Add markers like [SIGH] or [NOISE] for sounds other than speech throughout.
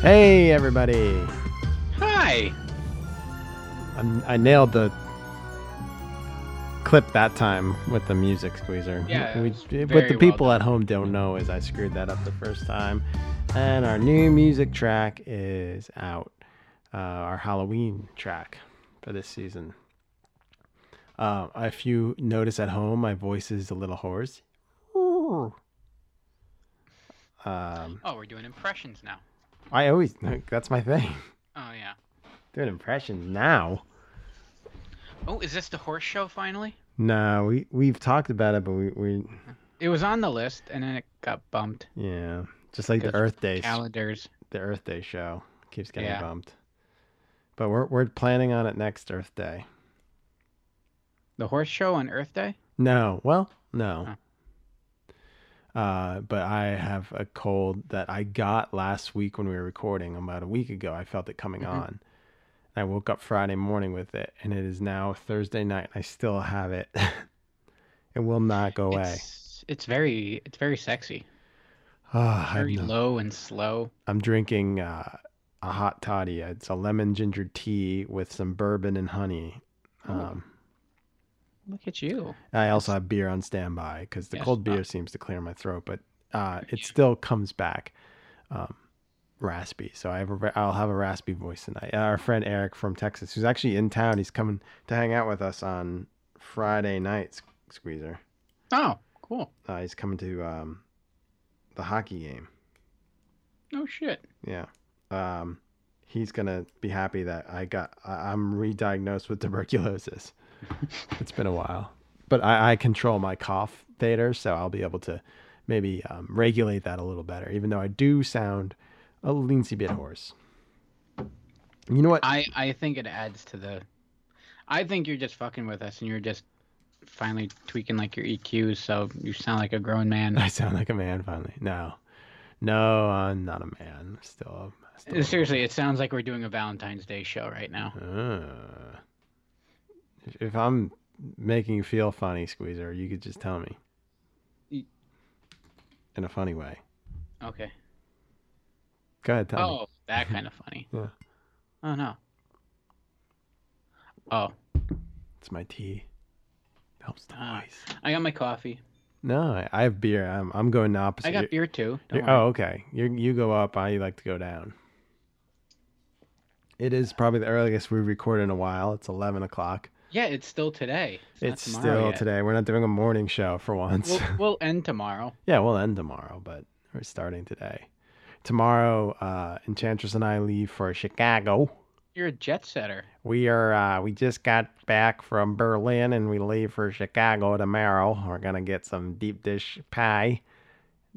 Hey, everybody! Hi. I'm, I nailed the clip that time with the music squeezer. Yeah, we, what the people done. at home don't know is I screwed that up the first time. And our new music track is out. Uh, our Halloween track for this season. Uh, if you notice at home, my voice is a little hoarse. Um, Oh, we're doing impressions now. I always that's my thing. Oh yeah. Doing impressions now. Oh, is this the horse show finally? No, we we've talked about it, but we we It was on the list and then it got bumped. yeah, just like the Earth Day Calendars. the Earth Day show keeps getting Yeah. bumped. But we're we're planning on it next Earth Day. The horse show on Earth Day? No, well, no. Uh, but I have a cold that I got last week when we were recording. About a week ago, I felt it coming Mhm. on. I woke up Friday morning with it, and it is now Thursday night. I still have it. [LAUGHS] it will not go away. It's it's very it's very sexy. I Very low and slow. I'm drinking uh, a hot toddy. It's a lemon ginger tea with some bourbon and honey. Oh. Um, Look at you. I also have beer on standby because the Yes, cold beer uh, seems to clear my throat, but uh, it still comes back um, raspy. So I have a, I'll have a raspy voice tonight. Our friend Eric from Texas, who's actually in town, he's coming to hang out with us on Friday night. Squeezer, Oh, cool. uh, he's coming to um, the hockey game. No shit. Yeah. Um, he's gonna be happy that I got I, I'm re-diagnosed with tuberculosis. [LAUGHS] it's been a while, but I, I control my cough theater, so I'll be able to maybe um, regulate that a little better. Even though I do sound a leensy bit horse. You know what? I I think it adds to the I think you're just fucking with us and you're just finally tweaking like your EQs so you sound like a grown man. [LAUGHS] I sound like a man finally. No, no, I'm not a man. Still, still Seriously, it sounds like we're doing a Valentine's Day show right now. Uh, if, if I'm making you feel funny, Squeezer, you could just tell me. In a funny way. Okay. Go ahead, tell me. Oh, that kind of funny. [LAUGHS] Yeah. Oh no. Oh, It's my tea. Helps the uh, voice. I got my coffee. No, I, have beer. I'm, I'm going the opposite. I got beer too. Oh, okay. You you go up. I like to go down. It is probably the earliest we've recorded in a while. It's 11 o'clock. Yeah, it's still today. It's, It's still yet. today. We're not doing a morning show for once. We'll, [LAUGHS] we'll end tomorrow. Yeah, we'll end tomorrow, but we're starting today. Tomorrow, uh, Enchantress and I leave for Chicago. You're a jet setter. We are uh, we just got back from Berlin and we leave for Chicago tomorrow. We're gonna get some deep dish pie,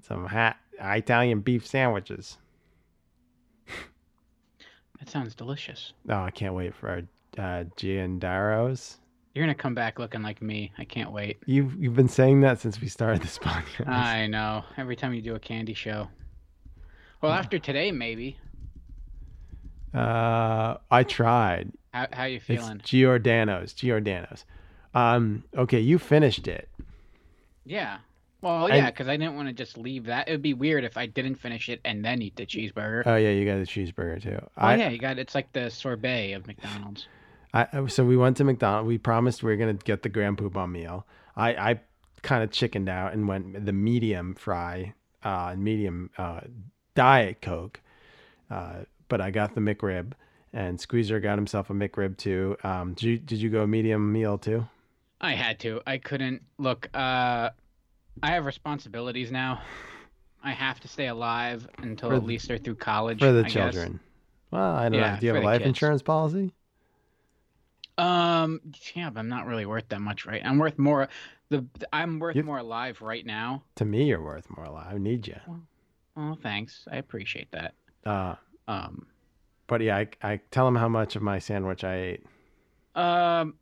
some hot Italian beef sandwiches. That sounds delicious. Oh, I can't wait for our uh, Giandaros. You're gonna come back looking like me. I can't wait. You've you've been saying that since we started this [LAUGHS] podcast. I know. Every time you do a candy show. Well, after today, maybe. Uh, I tried. How how you It's feeling? Giordano's. Giordano's. Um, okay, you finished it. Yeah. Well, yeah, because I didn't want to just leave that. It would be weird if I didn't finish it and then eat the cheeseburger. Oh yeah, you got the cheeseburger too. oh I, yeah, you got it's like the sorbet of McDonald's. I so we went to McDonald's. We promised we were gonna get the Grand Poobah meal. I I kind of chickened out and went the medium fry, uh, and medium uh, diet coke. Uh, but I got the McRib, and Squeezer got himself a McRib too. Um, did you did you go medium meal too? I had to. I couldn't look. Uh, I have responsibilities now. I have to stay alive until For at least they're through college. For the I guess. children. Well, I don't Yeah, know. Do you have a life kids. insurance policy? Um, yeah, but I'm not really worth that much, right? I'm worth more. The I'm worth You- more alive right now. To me, you're worth more alive. I need you. Oh, thanks. I appreciate that. Uh, Um, but yeah, I, I tell him how much of my sandwich I ate. um,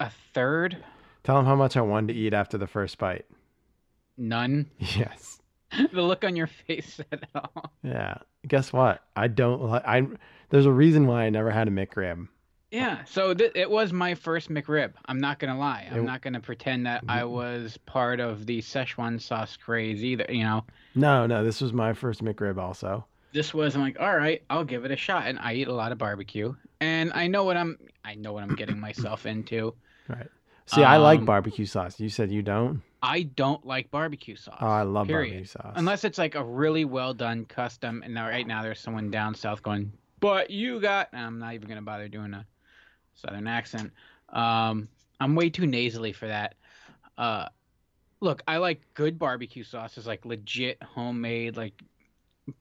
a third, Tell him how much I wanted to eat after the first bite. none. [LAUGHS] Yes. [LAUGHS] the look on your face said it all. Yeah. Guess what? I don't like. I there's a reason why I never had a McRib. Yeah, so th- it was my first McRib. I'm not gonna lie. I'm It- not gonna pretend that I Mhm. was part of the Szechuan sauce craze either. You know, No, no, this was my first McRib also. this was I'm like, all right, I'll give it a shot. And I eat a lot of barbecue, and I know what I'm. I know what I'm getting myself into. [LAUGHS] Right. See, I like Um, barbecue sauce. You said you don't. I don't like barbecue sauce. Oh, I love period. barbecue sauce. Unless it's like a really well done custom. And now, right now, there's someone down south going, but you got. I'm not even gonna bother doing a southern accent. Um, I'm way too nasally for that. Uh, look, I like good barbecue sauces, like legit homemade, like.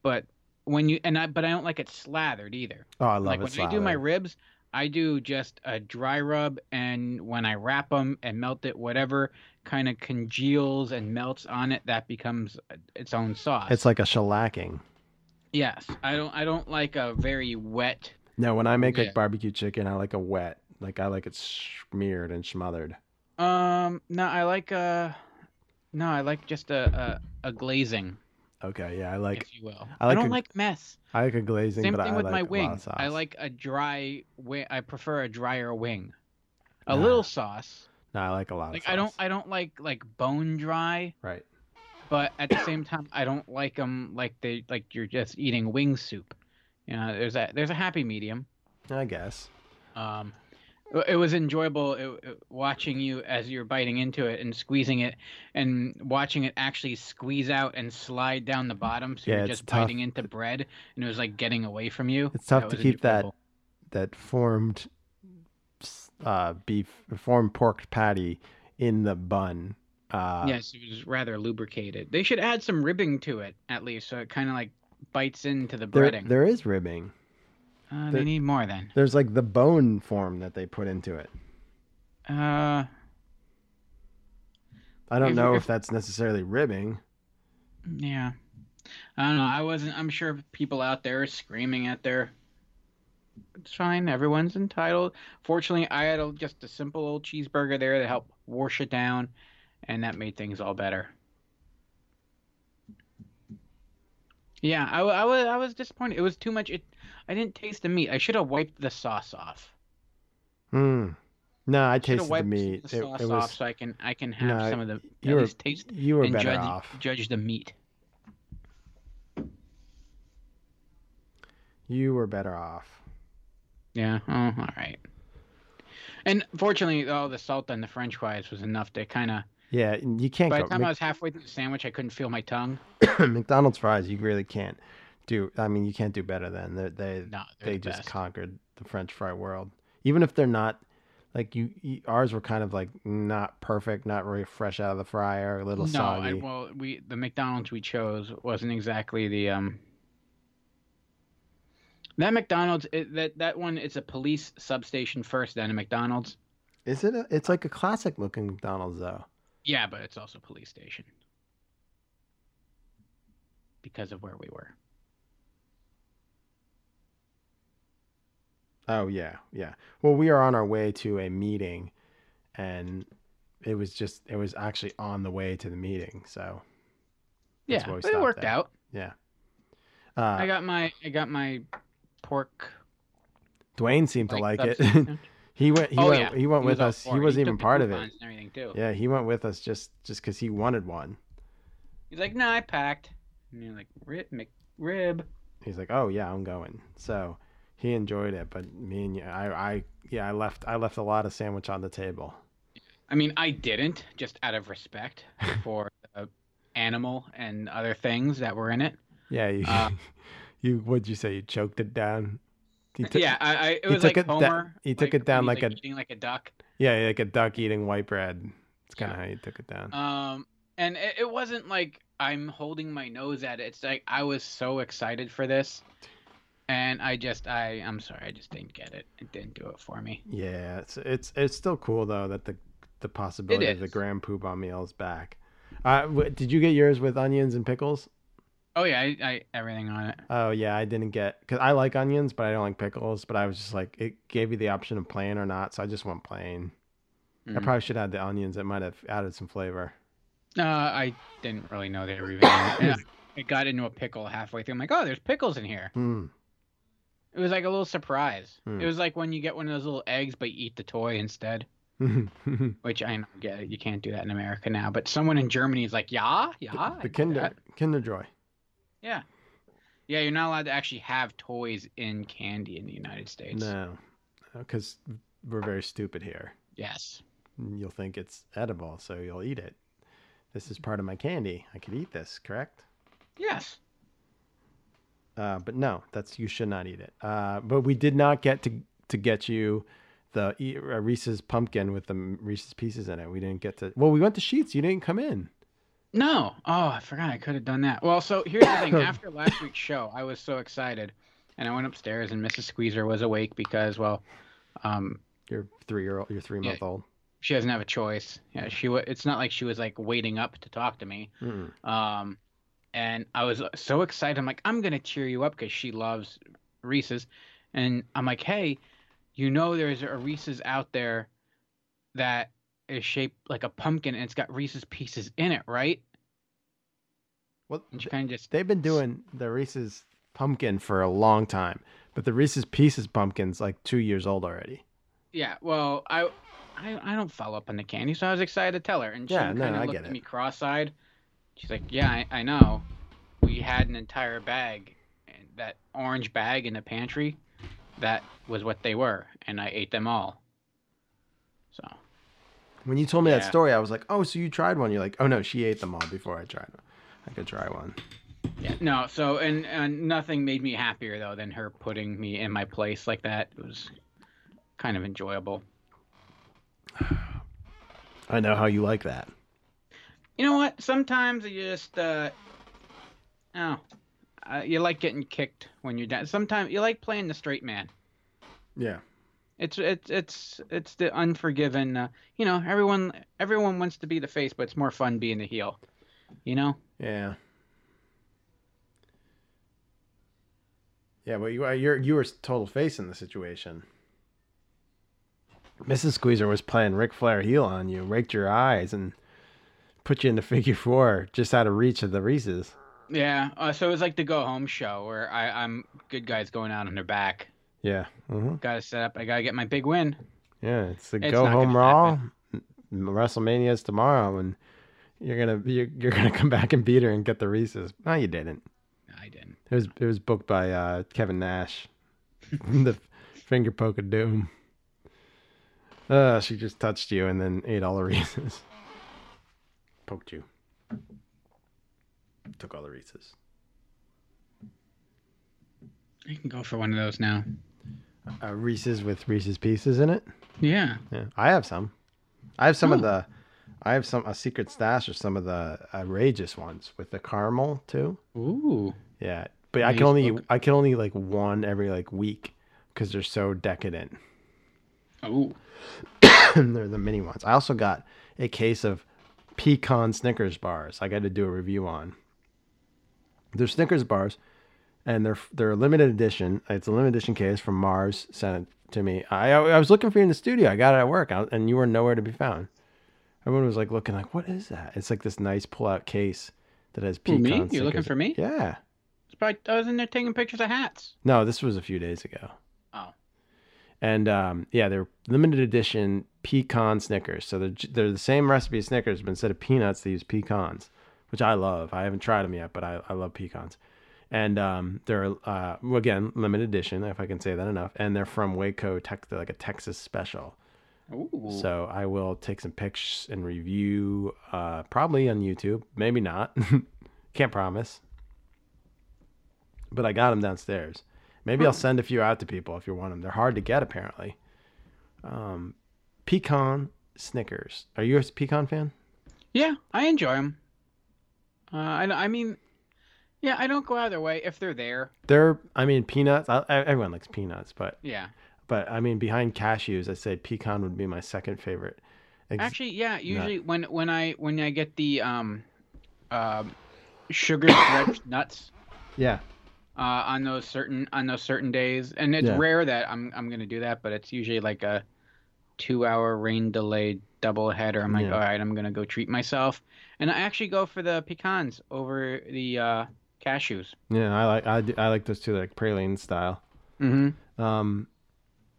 But when you and I, but I don't like it slathered either. oh, I love like it. when I do my ribs, I do just a dry rub, and when I wrap them and melt it, whatever kind of congeals and melts on it, that becomes its own sauce. It's like a shellacking. yes, I don't I don't like a very wet. No, when I make Yeah. like barbecue chicken, I like a wet. Like I like it smeared and smothered. Um, no, I like uh, no, I like just a a, a glazing, Okay, yeah, I like if you will. I I, like don't a- like mess. I like a glazing, Same but thing I with like my wing. I like a dry wing. I prefer a drier wing. A little sauce. No, I like a lot Like of sauce. I don't I don't like like bone dry. Right. but at the same time i don't like them like they like you're just eating wing soup you know there's a there's a happy medium I guess. um it was enjoyable it, it- watching you as you're biting into it and squeezing it and watching it actually squeeze out and slide down the bottom so Yeah, you're just tough. biting into bread and it was like getting away from you It's tough to was keep that that formed uh, beef, formed pork patty in the bun. Uh, yes it was rather lubricated they should add some ribbing to it at least so it kind of like bites into the there, there is ribbing. uh, there- they need more then There's like the bone form that they put into it. uh I don't If- know if- if that's necessarily ribbing. Yeah. I don't know. I wasn't. I'm sure people out there are screaming at their. It's fine. Everyone's entitled. Fortunately, I had a, just a simple old cheeseburger there to help wash it down, and that made things all better. Yeah, I, I was I was disappointed. It was too much. It I didn't taste the meat. I should have wiped the sauce off. Hmm. No, I tasted the meat. the It, sauce it off so I can I can have No, some of the you were- taste you were and better judge off. judge the meat. You were better off. Yeah. Oh, all right. And fortunately, all the salt on the French fries was enough to kind of. Yeah, you can't By the time I was halfway through the sandwich, I couldn't feel my tongue. [COUGHS] McDonald's fries, you really can't do. I mean, you can't do better than they. They, No, they're the just best. conquered the French fry world. Even if they're not, like you, you, ours were kind of like not perfect, not really fresh out of the fryer, a little no, I, soggy. well, we the McDonald's we chose wasn't exactly the um. That McDonald's, it, that that one, it's a police substation first, then a McDonald's. Is it? A, it's like a classic looking McDonald's though. Yeah, but it's also a police station because of where we were. Oh yeah, yeah. Well, we are on our way to a meeting, and it was just it was actually on the way to the meeting. So Yeah, where we but it worked at. out. yeah. I Uh, got my I got my pork. Dwayne seemed to like it. [LAUGHS] he went. He oh went. yeah, He went was with us. He wasn't even part of it. And everything too. Yeah, he went with us just just because he wanted one. He's like, "No, I packed." And you're like, "Rib, McRib." He's like, "Oh yeah, I'm going." So he enjoyed it, but me and you, I, I, yeah, I left. I left a lot of sandwich on the table. I mean, I didn't, just out of respect [LAUGHS] for the animal and other things that were in it. Yeah, you, Uh, [LAUGHS] you. What'd you say? You choked it down. Took- yeah, I, I it he was took like it da- he took like, it down he's, like a- eating like a duck. Yeah, like a duck eating white bread. It's kind of Yeah. how you took it down. Um, and it, it wasn't like I'm holding my nose at it. It's like I was so excited for this, and I just I I'm sorry, I just didn't get it. It didn't do it for me. yeah, it's it's it's still cool though that the the possibility of the. Grand Poobah meal is back. Uh, w- did you get yours with onions and pickles? Oh yeah, I, I everything on it. Oh yeah, I didn't get because I like onions, but I don't like pickles. But I was just like, it gave you the option of plain or not, so I just went plain. I Mhm. probably should add the onions. It might have added some flavor. Uh, I didn't really know they were even. yeah, [COUGHS] it got into a pickle halfway through. I'm like, oh, there's pickles in here. Hmm. It was like a little surprise. Hmm. It was like when you get one of those little eggs, but you eat the toy instead. [LAUGHS] Which I know, yeah, you can't do that in America now. But someone in Germany is like, yeah, yeah, I the do Kinder that." Kinder Joy. Yeah, yeah, you're not allowed to actually have toys in candy in the United States. No, because we're very stupid here. Yes. You'll think it's edible, so you'll eat it. This is part of my candy. I could eat this, correct? Yes. Uh, but no, that's you should not eat it. Uh, but we did not get to to get you the uh, Reese's pumpkin with the Reese's pieces in it. We didn't get to. Well, we went to Sheetz. You didn't come in. No. Oh, I forgot I could have done that. Well, so here's the thing. [COUGHS] After last week's show, I was so excited, and I went upstairs, and Mrs. Squeezer was awake because, well, um, Your three year old, your three month old. she doesn't have a choice. Yeah, she. wa It's not like she was like waiting up to talk to me. Mm. Um, and I was so excited. I'm like, I'm gonna cheer you up because she loves Reese's, and I'm like, hey, you know, there's a Reese's out there that is shaped like a pumpkin and it's got Reese's pieces in it, right? Well, And she kind of just they've been doing the Reese's pumpkin for a long time, but the Reese's Pieces pumpkin's like two years old already. Yeah, well, I, I, I don't follow up on the candy, so I was excited to tell her, and she Yeah, kind no, of I looked at me cross-eyed. She's like, "Yeah, I, I know. We had an entire bag, that orange bag in the pantry. That was what they were, and I ate them all. When you told me that story, I was like, "Oh, so you tried one?" You're like, "Oh no, she ate them all before I tried them. I could try one." yeah, no. So and and nothing made me happier though than her putting me in my place like that. It was kind of enjoyable. [SIGHS] I know how you like that. You know what? Sometimes you just uh oh, uh, you like getting kicked when you're down. Sometimes you like playing the straight man. Yeah. It's it's it's it's the unforgiven. Uh, you know, everyone everyone wants to be the face, but it's more fun being the heel. You know? Yeah. Yeah, but you are you're you were total face in the situation. Mrs. Squeezer was playing Ric Flair heel on you, raked your eyes, and put you in the [LAUGHS] figure four just out of reach of the Reese's. Yeah. Uh, so it was like the go home show where I I'm good guys going out on their back. Yeah. hmm Got to set up. I gotta get my big win. Yeah, it's the It's go home Raw. WrestleMania is tomorrow, and you're gonna you're, you're gonna [LAUGHS] come back and beat her and get the Reese's. No, you didn't. I didn't. It was it was booked by uh, Kevin Nash, [LAUGHS] [LAUGHS] the finger poke of doom. Uh, she just touched you and then ate all the Reese's. Poked you. Took all the Reese's. I can go for one of those now. Uh, Reese's with Reese's Pieces in it. Yeah. Yeah, I have some. I have some of Oh. the. I have some a secret stash of some of the outrageous ones with the caramel too. Ooh. Yeah, but I can only book. I can only like one every like week because they're so decadent. Ooh. [COUGHS] they're the mini ones. I also got a case of pecan Snickers bars. I got to do a review on. They're Snickers bars, and they're they're a limited edition. It's a limited edition case from Mars. Sent it to me. I I was looking for you in the studio. I got it at work, and you were nowhere to be found. Everyone was like looking like, what is that? It's like this nice pull out case that has pecan. me? You're looking for me? Yeah. It's probably, I was in there taking pictures of hats. No, this was a few days ago. Oh. And um, yeah, they're limited edition pecan Snickers. So they're, they're the same recipe as Snickers, but instead of peanuts, they use pecans, which I love. I haven't tried them yet, but I, I love pecans. And um, they're, uh, again, limited edition, if I can say that enough. And they're from Waco, tech, like a Texas special. Ooh. So I will take some pics and review, uh, probably on YouTube. Maybe not. [LAUGHS] Can't promise. But I got them downstairs. Maybe I'll send a few out to people if you want them. They're hard to get apparently. Um, pecan Snickers. Are you a pecan fan? Yeah, I enjoy them. Uh, I, I mean, yeah, I don't go out of their way if they're there. They're, I mean, peanuts. I, everyone likes peanuts, but Yeah. but I mean, behind cashews, I say pecan would be my second favorite. Ex- Actually, yeah. Usually when when I when I get the um, um, sugar [COUGHS] drenched nuts yeah, uh, on those certain on those certain days, and it's Yeah. rare that I'm I'm gonna do that, but it's usually like a two hour rain delayed double header. I'm like, Yeah. all right, I'm gonna go treat myself, And I actually go for the pecans over the uh, cashews. Yeah, I like I, do- I like those too, like praline style. Mm-hmm. Um,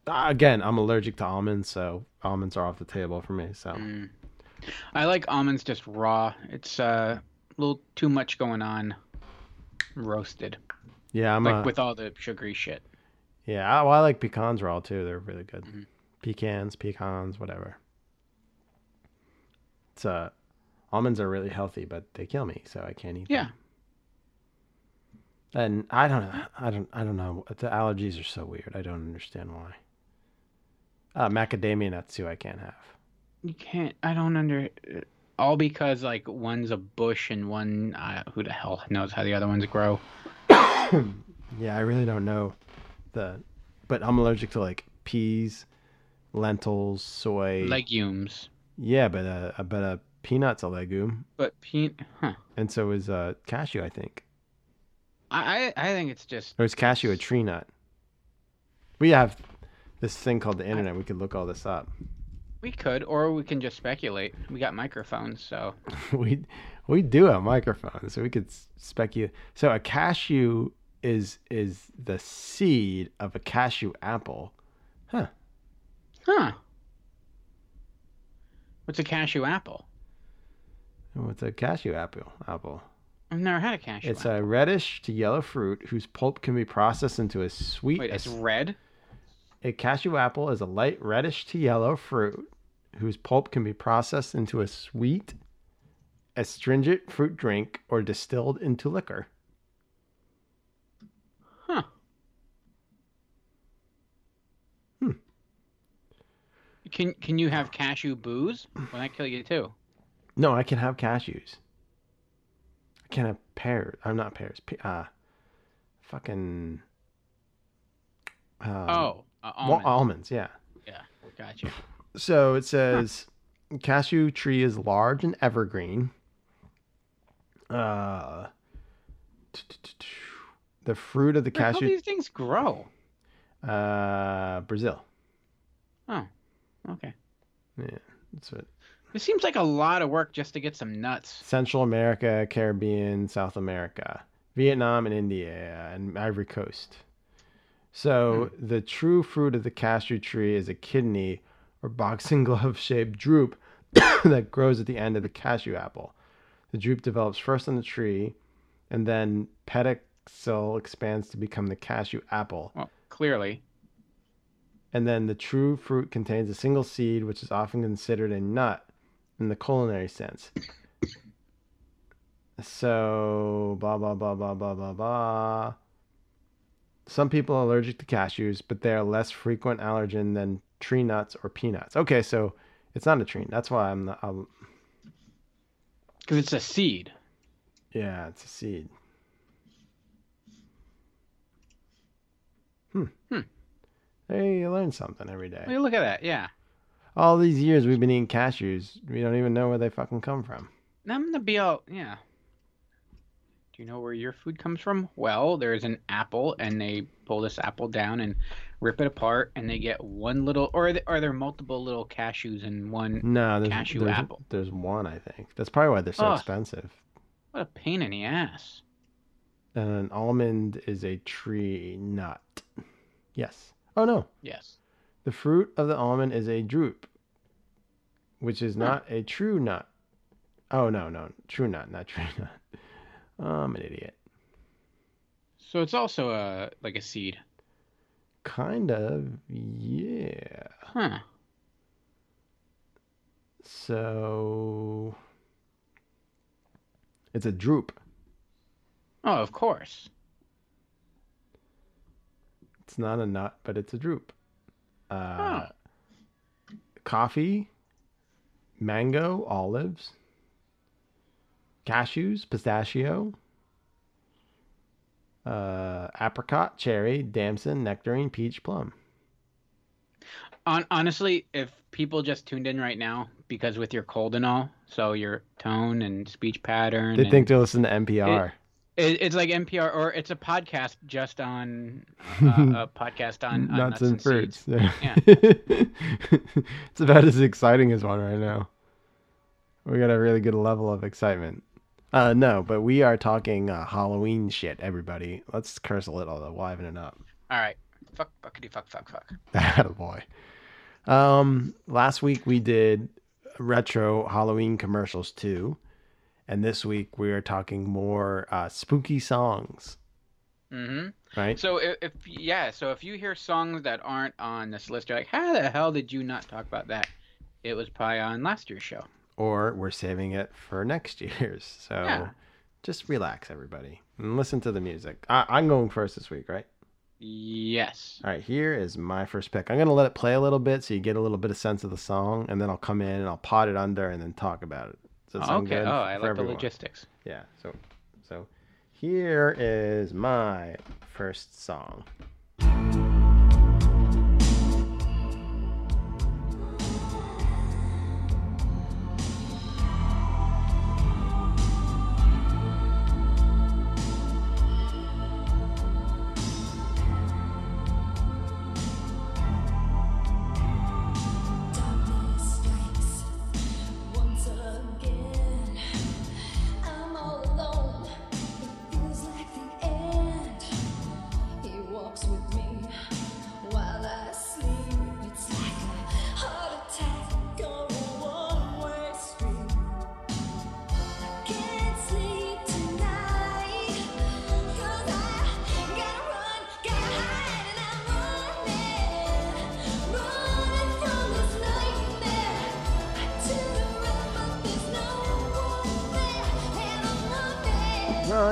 again, I'm allergic to almonds, so almonds are off the table for me. So Mm. I like almonds just raw. It's uh, a little too much going on roasted, yeah, I'm like a, with all the sugary shit. yeah. I, well, I like pecans raw too. They're really good. Mhm. Pecans, pecans, whatever. It's uh, almonds are really healthy, but they kill me, so I can't eat Yeah. them. And I don't know. I don't. I don't know. The allergies are so weird. I don't understand why. Uh, macadamia nuts too. I can't have. You can't. I don't under. All because like one's a bush and one uh, who the hell knows how the other ones grow. [COUGHS] Yeah, I really don't know the, but I'm allergic to like peas, lentils, soy. Legumes, yeah, but uh, but uh, peanuts a legume, but pe- huh. and so is uh cashew. I think, I I think it's just or is cashew a tree nut? We have this thing called the internet. We could look all this up. we could, or we can just speculate. We got microphones, so [LAUGHS] we we do have microphones, so we could speculate. So a cashew is is the seed of a cashew apple. Huh? Huh? What's a cashew apple? What's a cashew apple? Apple. I've never had a cashew. It's apple. a reddish to yellow fruit whose pulp can be processed into a sweet. Wait, it's red. a cashew apple is a light reddish to yellow fruit whose pulp can be processed into a sweet, astringent fruit drink or distilled into liquor. Huh. Hmm. Can can you have cashew booze? Will that kill you too? No, I can have cashews. I can't have pears. I'm not pears. Pe- Uh, fucking. Um, oh, uh, well, almonds. Yeah. Yeah. Gotcha. So it says cashew tree is large and evergreen. Uh, the fruit of the Where how cashew, these things grow? uh, Brazil. Oh, okay. Yeah, that's what It seems like a lot of work just to get some nuts. Central America, Caribbean, South America, Vietnam, and India, and Ivory Coast. So hmm. the true fruit of the cashew tree is a kidney or boxing [LAUGHS] glove shaped drupe [COUGHS] that grows at the end of the cashew apple. The drupe develops first on the tree, and then pedicel expands to become the cashew apple. Well, clearly. And then the true fruit contains a single seed, which is often considered a nut in the culinary sense. So, blah, blah, blah, blah, blah, blah, blah. Some people are allergic to cashews, but they are less frequent allergen than tree nuts or peanuts. Okay, so it's not a tree. That's why I'm not. Because it's a seed. yeah, it's a seed. Hmm. Hmm. Hey, you learn something every day. Hey, look at that. Yeah. All these years we've been eating cashews, we don't even know where they fucking come from. I'm gonna be all yeah. Do you know where your food comes from? Well, there's an apple, and they pull this apple down and rip it apart, and they get one little, or are there, are there multiple little cashews in one? No, there's Cashew there's, apple. There's one, I think. That's probably why they're so Ugh. expensive. What a pain in the ass. And an almond is a tree nut. Yes. Oh no, Yes. The fruit of the almond is a drupe, which is not a true nut. Oh no, no, true nut, not true [LAUGHS] nut. I'm an idiot. So it's also a like a seed. Kind of, yeah. Huh. So it's a drupe. Oh, of course. It's not a nut, but it's a drupe. Uh, Oh. Coffee, mango, olives, cashews, pistachio, uh, apricot, cherry, damson, nectarine, peach, plum. On, honestly, if people just tuned in right now, because with your cold and all, so your tone and speech pattern, They and think they listen to NPR. it, it's like NPR or it's a podcast just on uh, [LAUGHS] a podcast on, on nuts, and fruits. Yeah. [LAUGHS] it's about as exciting as one right now. We got a really good level of excitement. Uh, no, but we are talking uh, Halloween shit, everybody. Let's curse a little to liven it up. All right. Fuck, fuckity, fuck, fuck, fuck. [LAUGHS] That boy. Um, last week we did retro Halloween commercials too, and this week we are talking more uh, spooky songs. Mm-hmm. Right? So if, if yeah, so if you hear songs that aren't on this list, you're like, how the hell did you not talk about that? It was probably on last year's show. Or we're saving it for next [LAUGHS] year's. So Yeah. just relax, everybody, and listen to the music. I- I'm going first this week, right? Yes. All right, here is my first pick. I'm gonna let it play a little bit so you get a little bit of sense of the song, and then I'll come in and I'll pot it under and then talk about it. Does oh, that okay. Oh, I like the logistics. Yeah. So, so here is my first song.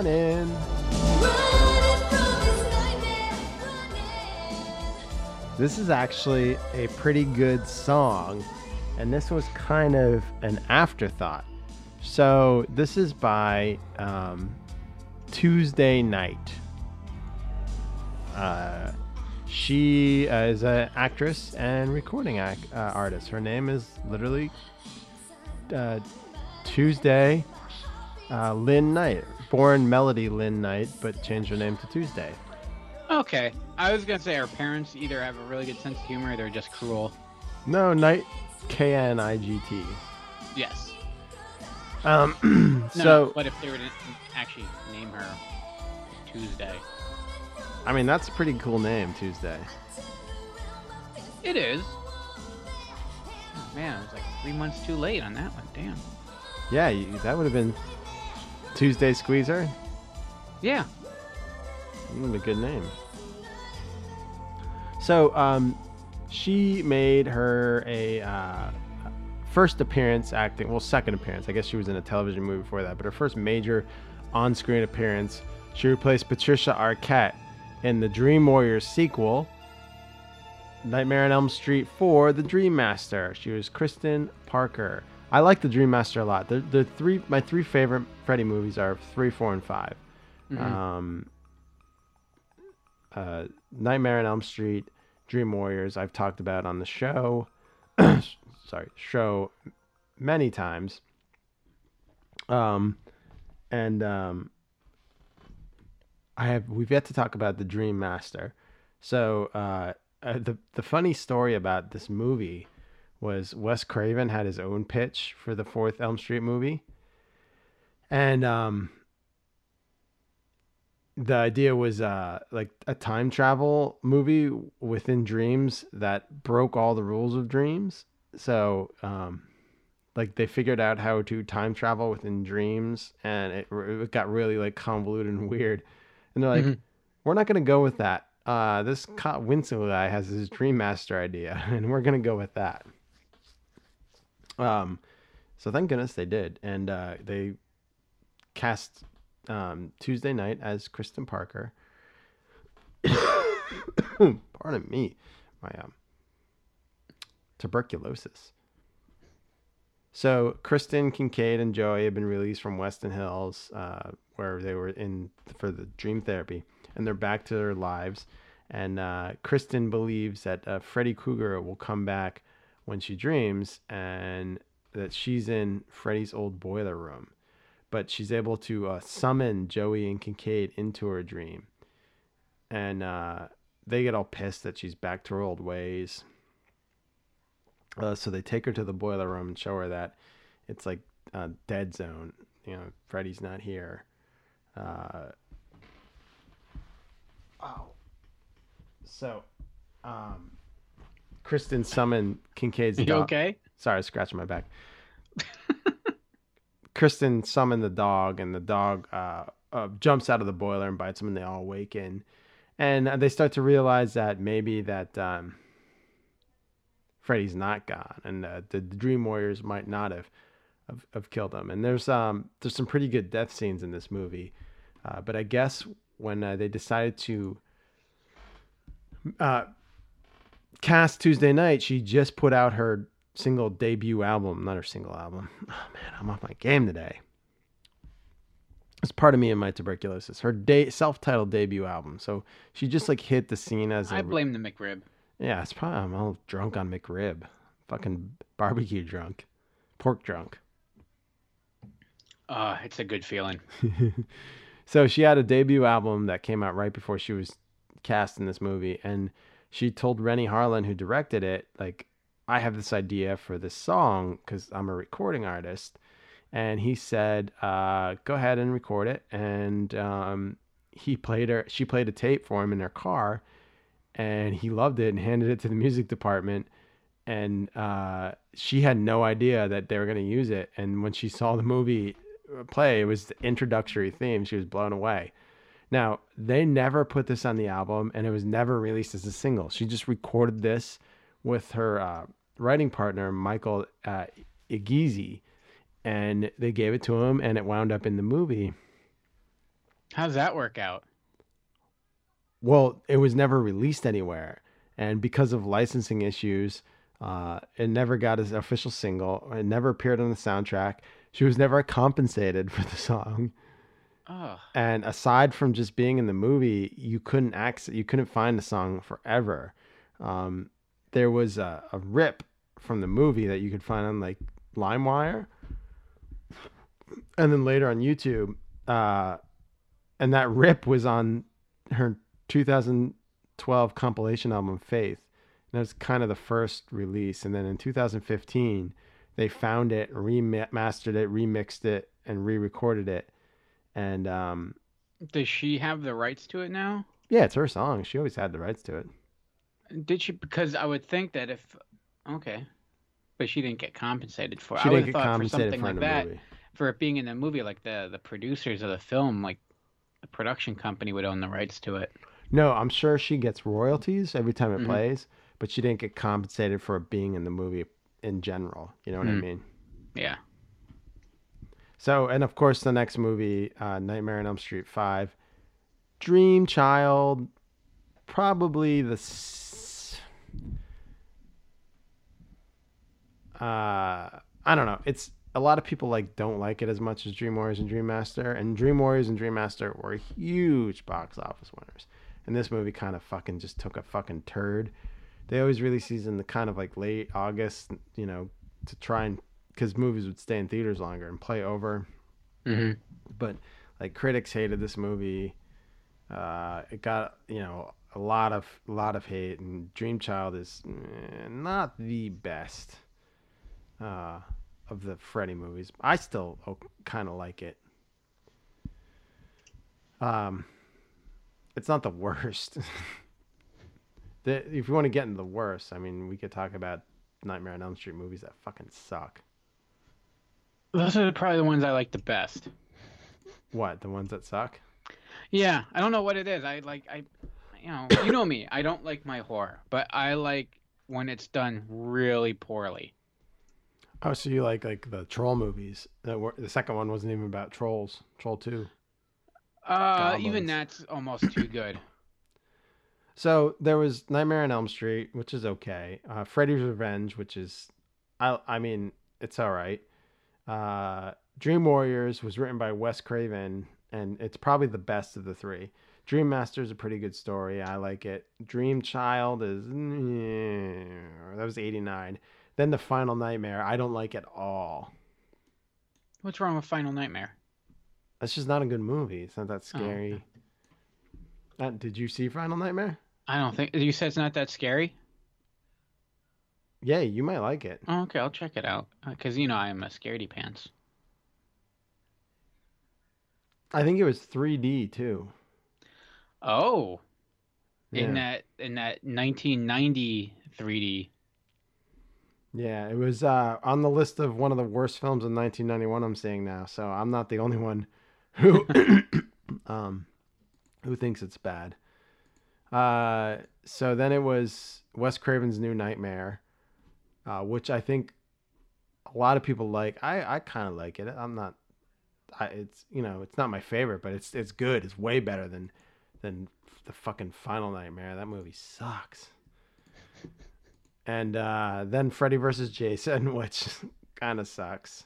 Running, this is actually a pretty good song, and this was kind of an afterthought. So this is by um, Tuesday Knight. Uh, she uh, is an actress and recording uh, artist. Her name is literally uh, Tuesday uh, Lynn Knight. Born Melody Lynn Knight, but changed her name to Tuesday. Okay. I was gonna say our parents either have a really good sense of humor or they're just cruel. No, Knight, K N I G T. Yes. Um, [CLEARS THROAT] No, so but if they were to actually name her Tuesday, I mean that's a pretty cool name, Tuesday. it is. Oh, man, I was like three months too late on that one. Damn. Yeah, you, that would have been Tuesday Squeezer. Yeah. Mm, a good name. So, um, she made her a uh, first appearance acting. Well, second appearance. I guess she was in a television movie before that, but her first major on-screen appearance. She replaced Patricia Arquette in the Dream Warriors sequel, Nightmare on Elm Street 4: The Dream Master. She was Kristen Parker. I like the Dream Master a lot. The the three my three favorite Freddy movies are three, four, and 5 Um, uh, Nightmare on Elm Street, Dream Warriors. I've talked about on the show. [COUGHS] sorry, show many times. Um, and um, I have we've yet to talk about the Dream Master. So uh, uh, the the funny story about this movie was Wes Craven had his own pitch for the fourth Elm Street movie, and um, the idea was uh, like a time travel movie within dreams that broke all the rules of dreams. So um, like they figured out how to time travel within dreams, and it, it got really like convoluted and weird. And they're like, Mhm. we're not gonna go with that. Uh, this co- Winslow guy has his Dream Master idea, [LAUGHS] and we're gonna go with that. Um, so thank goodness they did, and uh, they cast um, Tuesday Knight as Kristen Parker. [COUGHS] Pardon me, my um, tuberculosis. So Kristen Kincaid and Joey have been released from Westin Hills, uh, where they were in for the dream therapy, and they're back to their lives. And uh, Kristen believes that uh, Freddy Krueger will come back when she dreams, and that she's in Freddy's old boiler room. But she's able to uh, summon Joey and Kincaid into her dream, and uh, they get all pissed that she's back to her old ways. Uh, so they take her to the boiler room and show her that it's like uh, dead zone. You know, Freddy's not here. Uh, oh. So, um, Kristen summoned Kincaid's You dog. okay? Sorry, I was scratching my back. [LAUGHS] Kristen summoned the dog, and the dog uh, uh, jumps out of the boiler and bites them, and they all awaken. And they start to realize that maybe that um, Freddy's not gone, and uh, the, the Dream Warriors might not have, have have killed him. And there's um there's some pretty good death scenes in this movie, uh, but I guess when uh, they decided to uh, cast Tuesday Knight, she just put out her single debut album, not her single album. [SIGHS] Oh man, I'm off my game today. It's part of me and my tuberculosis. Her day self-titled debut album. So she just like hit the scene as a I blame the McRib. yeah. It's probably I'm all drunk on McRib, fucking barbecue drunk, pork drunk. Uh, it's a good feeling. [LAUGHS] so she had a debut album that came out right before she was cast in this movie, and she told Renny Harlin, who directed it, like, I have this idea for this song because I'm a recording artist, and he said, uh, "Go ahead and record it." And um, he played her. She played a tape for him in her car, and he loved it and handed it to the music department. And uh, she had no idea that they were going to use it. And when she saw the movie uh, play, it was the introductory theme. She was blown away. Now, they never put this on the album and it was never released as a single. She just recorded this with her uh, writing partner, Michael uh, Egizi, and they gave it to him and it wound up in the movie. How does that work out? Well, it was never released anywhere. And because of licensing issues, uh, it never got an official single. It never appeared on the soundtrack. She was never compensated [LAUGHS] for the song. Oh, And aside from just being in the movie, you couldn't access, you couldn't find the song forever. Um, there was a, a rip from the movie that you could find on like LimeWire, and then later on YouTube. Uh, and that rip was on her 2012 compilation album Faith. And that was kind of the first release. And then in 2015, they found it, remastered it, remixed it, and re-recorded it. And um, does she have the rights to it now? yeah, it's her song. She always had the rights to it. Did she? Because I would think that if, okay, but she didn't get compensated for. it. She I would didn't have get thought for something for like that, movie. for it being in the movie, like the the producers of the film, like the production company would own the rights to it. No, I'm sure she gets royalties every time it Mhm. plays, but she didn't get compensated for it being in the movie in general. You know what I Mm. mean? Yeah. So, and of course, the next movie, uh, Nightmare on Elm Street 5, Dream Child, probably the. S- uh, I don't know. It's a lot of people like don't like it as much as Dream Warriors and Dream Master, and Dream Warriors and Dream Master were huge box office winners. And this movie kind of fucking just took a fucking turd. They always release these in the kind of like late August, you know, to try and because movies would stay in theaters longer and play over. hmm But like critics hated this movie. Uh, it got you know a lot of a lot of hate, and Dream Child is eh, not the best uh, of the Freddy movies. I still kind of like it. Um, it's not the [LAUGHS] worst. the, if you want to get into the worst, I mean, we could talk about Nightmare on Elm Street movies that fucking suck. Those are probably the ones I like the best. What the ones that suck? Yeah, I don't know what it is. I like I, you know, [COUGHS] you know me. I don't like my horror, but I like when it's done really poorly. Oh, so you like like the troll movies? That were, the second one wasn't even about trolls. Troll two. Uh, even that's almost too good. [COUGHS] [COUGHS] So there was Nightmare on Elm Street, which is okay. Uh, Freddy's Revenge, which is, I I mean, it's all right. Uh, Dream Warriors was written by Wes Craven, and it's probably the best of the three. Dream Master is a pretty good story. I like it. Dream Child is that was eighty nine. Then the Final Nightmare, I don't like at all. What's wrong with Final Nightmare? That's just not a good movie. It's not that Oh, okay. scary. Uh, did you see Final Nightmare? I don't think you said it's not that scary. Yeah, you might like it. Oh, okay, I'll check it out. Because you know I am a scaredy pants. I think it was 3D too. Oh, in that in that 1990 3D. Yeah, it was uh, on the list of one of the worst films in 1991. I'm seeing now, so I'm not the only one who [LAUGHS] [COUGHS] um, who thinks it's bad. Uh, so then it was Wes Craven's New Nightmare, uh, which I think a lot of people like. I, I kind of like it. I'm not. I, it's you know it's not my favorite, but it's it's good. It's way better than than the fucking Final Nightmare. That movie sucks and uh, then Freddy versus Jason, [LAUGHS] which kind of sucks.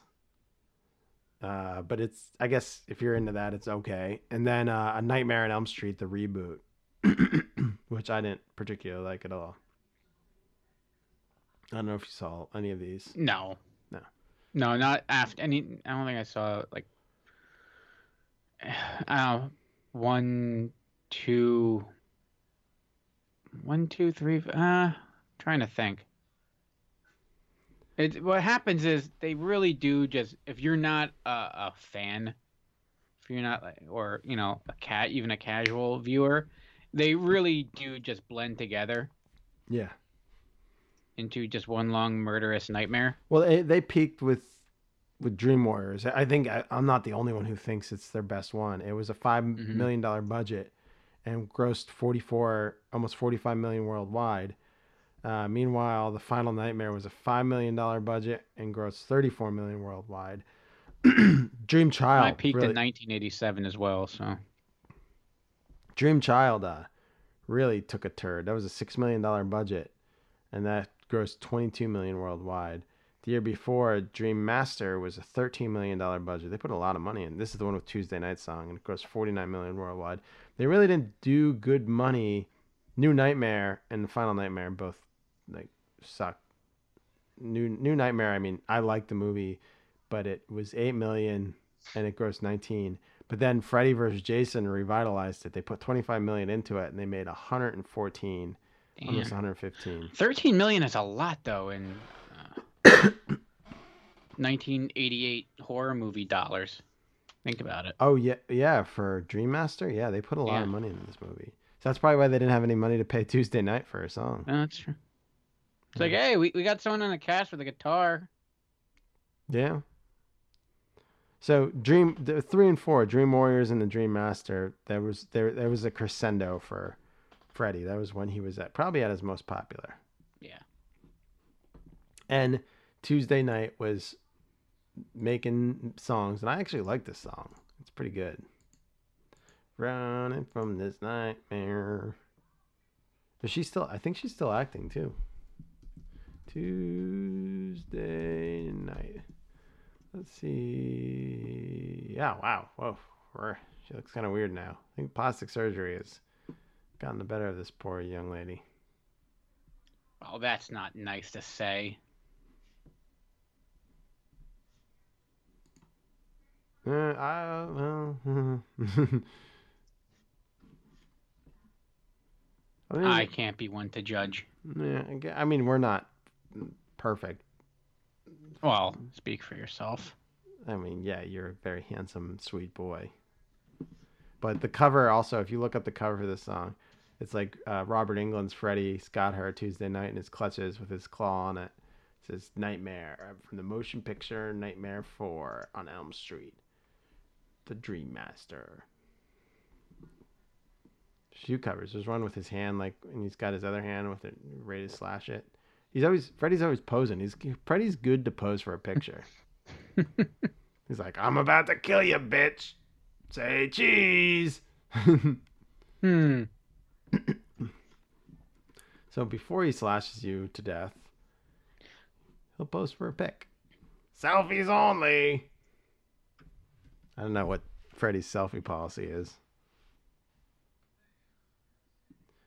Uh, but it's I guess if you're into that, it's okay. And then uh, a Nightmare on Elm Street, the reboot, [CLEARS THROAT] which I didn't particularly like at all. I don't know if you saw any of these. No. No. No, not after any. I don't think I saw like. [SIGHS] Uh, one, two. One, two, three. Uh, trying to think. It what happens is they really do just if you're not a, a fan, if you're not like or you know a cat even a casual viewer, they really do just blend together Yeah. Into just one long murderous nightmare. Well, they, they peaked with with Dream Warriors. I think I, I'm not the only one who thinks it's their best one. It was a five million dollar budget and grossed 44, almost 45 million worldwide. Uh, meanwhile, the Final Nightmare was a five million dollar budget and grossed 34 million worldwide. [CLEARS THROAT] Dream Child I peaked really- in 1987 as well, so Dream Child uh, really took a turd. That was a six million dollar budget, and that grossed twenty two million worldwide. The year before, Dream Master was a thirteen million dollar budget. They put a lot of money in. This is the one with Tuesday Knight Song, and it grossed forty nine million worldwide. They really didn't do good money. New Nightmare and Final Nightmare both like suck. New New Nightmare. I mean, I like the movie, but it was eight million and it grossed nineteen. But then Freddy vs. Jason revitalized it. They put 25 million into it and they made 114, almost 115. 13 million is a lot though in uh, [COUGHS] 1988 horror movie dollars. Think about it. Oh yeah, yeah. For Dream Master, yeah, they put a lot Yeah. of money into this movie. So that's probably why they didn't have any money to pay [LAUGHS] Tuesday Knight for a song. No, that's true. It's like, hey, we, we got someone on the cast with a guitar. Yeah. So Dream the three and four, Dream Warriors and the Dream Master. There was there there was a crescendo for Freddy. That was when he was at probably at his most popular. Yeah. And Tuesday Knight was making songs, and I actually like this song. It's pretty good. Running from this nightmare. But she's still, I think she's still acting too. Tuesday Knight. Let's see. Yeah, wow. Whoa. She looks kind of weird now. I think plastic surgery has gotten the better of this poor young lady. Oh, that's not nice to say. Uh, I, well, [LAUGHS] I mean, I can't be one to judge. yeah, I mean, we're not perfect. Well, speak for yourself. I mean, yeah, you're a very handsome, sweet boy. But the cover also, if you look up the cover for this song, it's like uh, Robert Englund's Freddy's got her Tuesday Knight in his clutches with his claw on it. It says Nightmare uh, from the motion picture Nightmare 4 on Elm Street. The Dream Master. Shoe covers. There's one with his hand, like, and he's got his other hand with it ready to slash it. He's always Freddy's always posing. He's Freddy's good to pose for a picture. [LAUGHS] He's like, I'm about to kill you, bitch. Say cheese. [LAUGHS] Hmm. So before he slashes you to death, he'll pose for a pic. Selfies only. I don't know what Freddy's selfie policy is.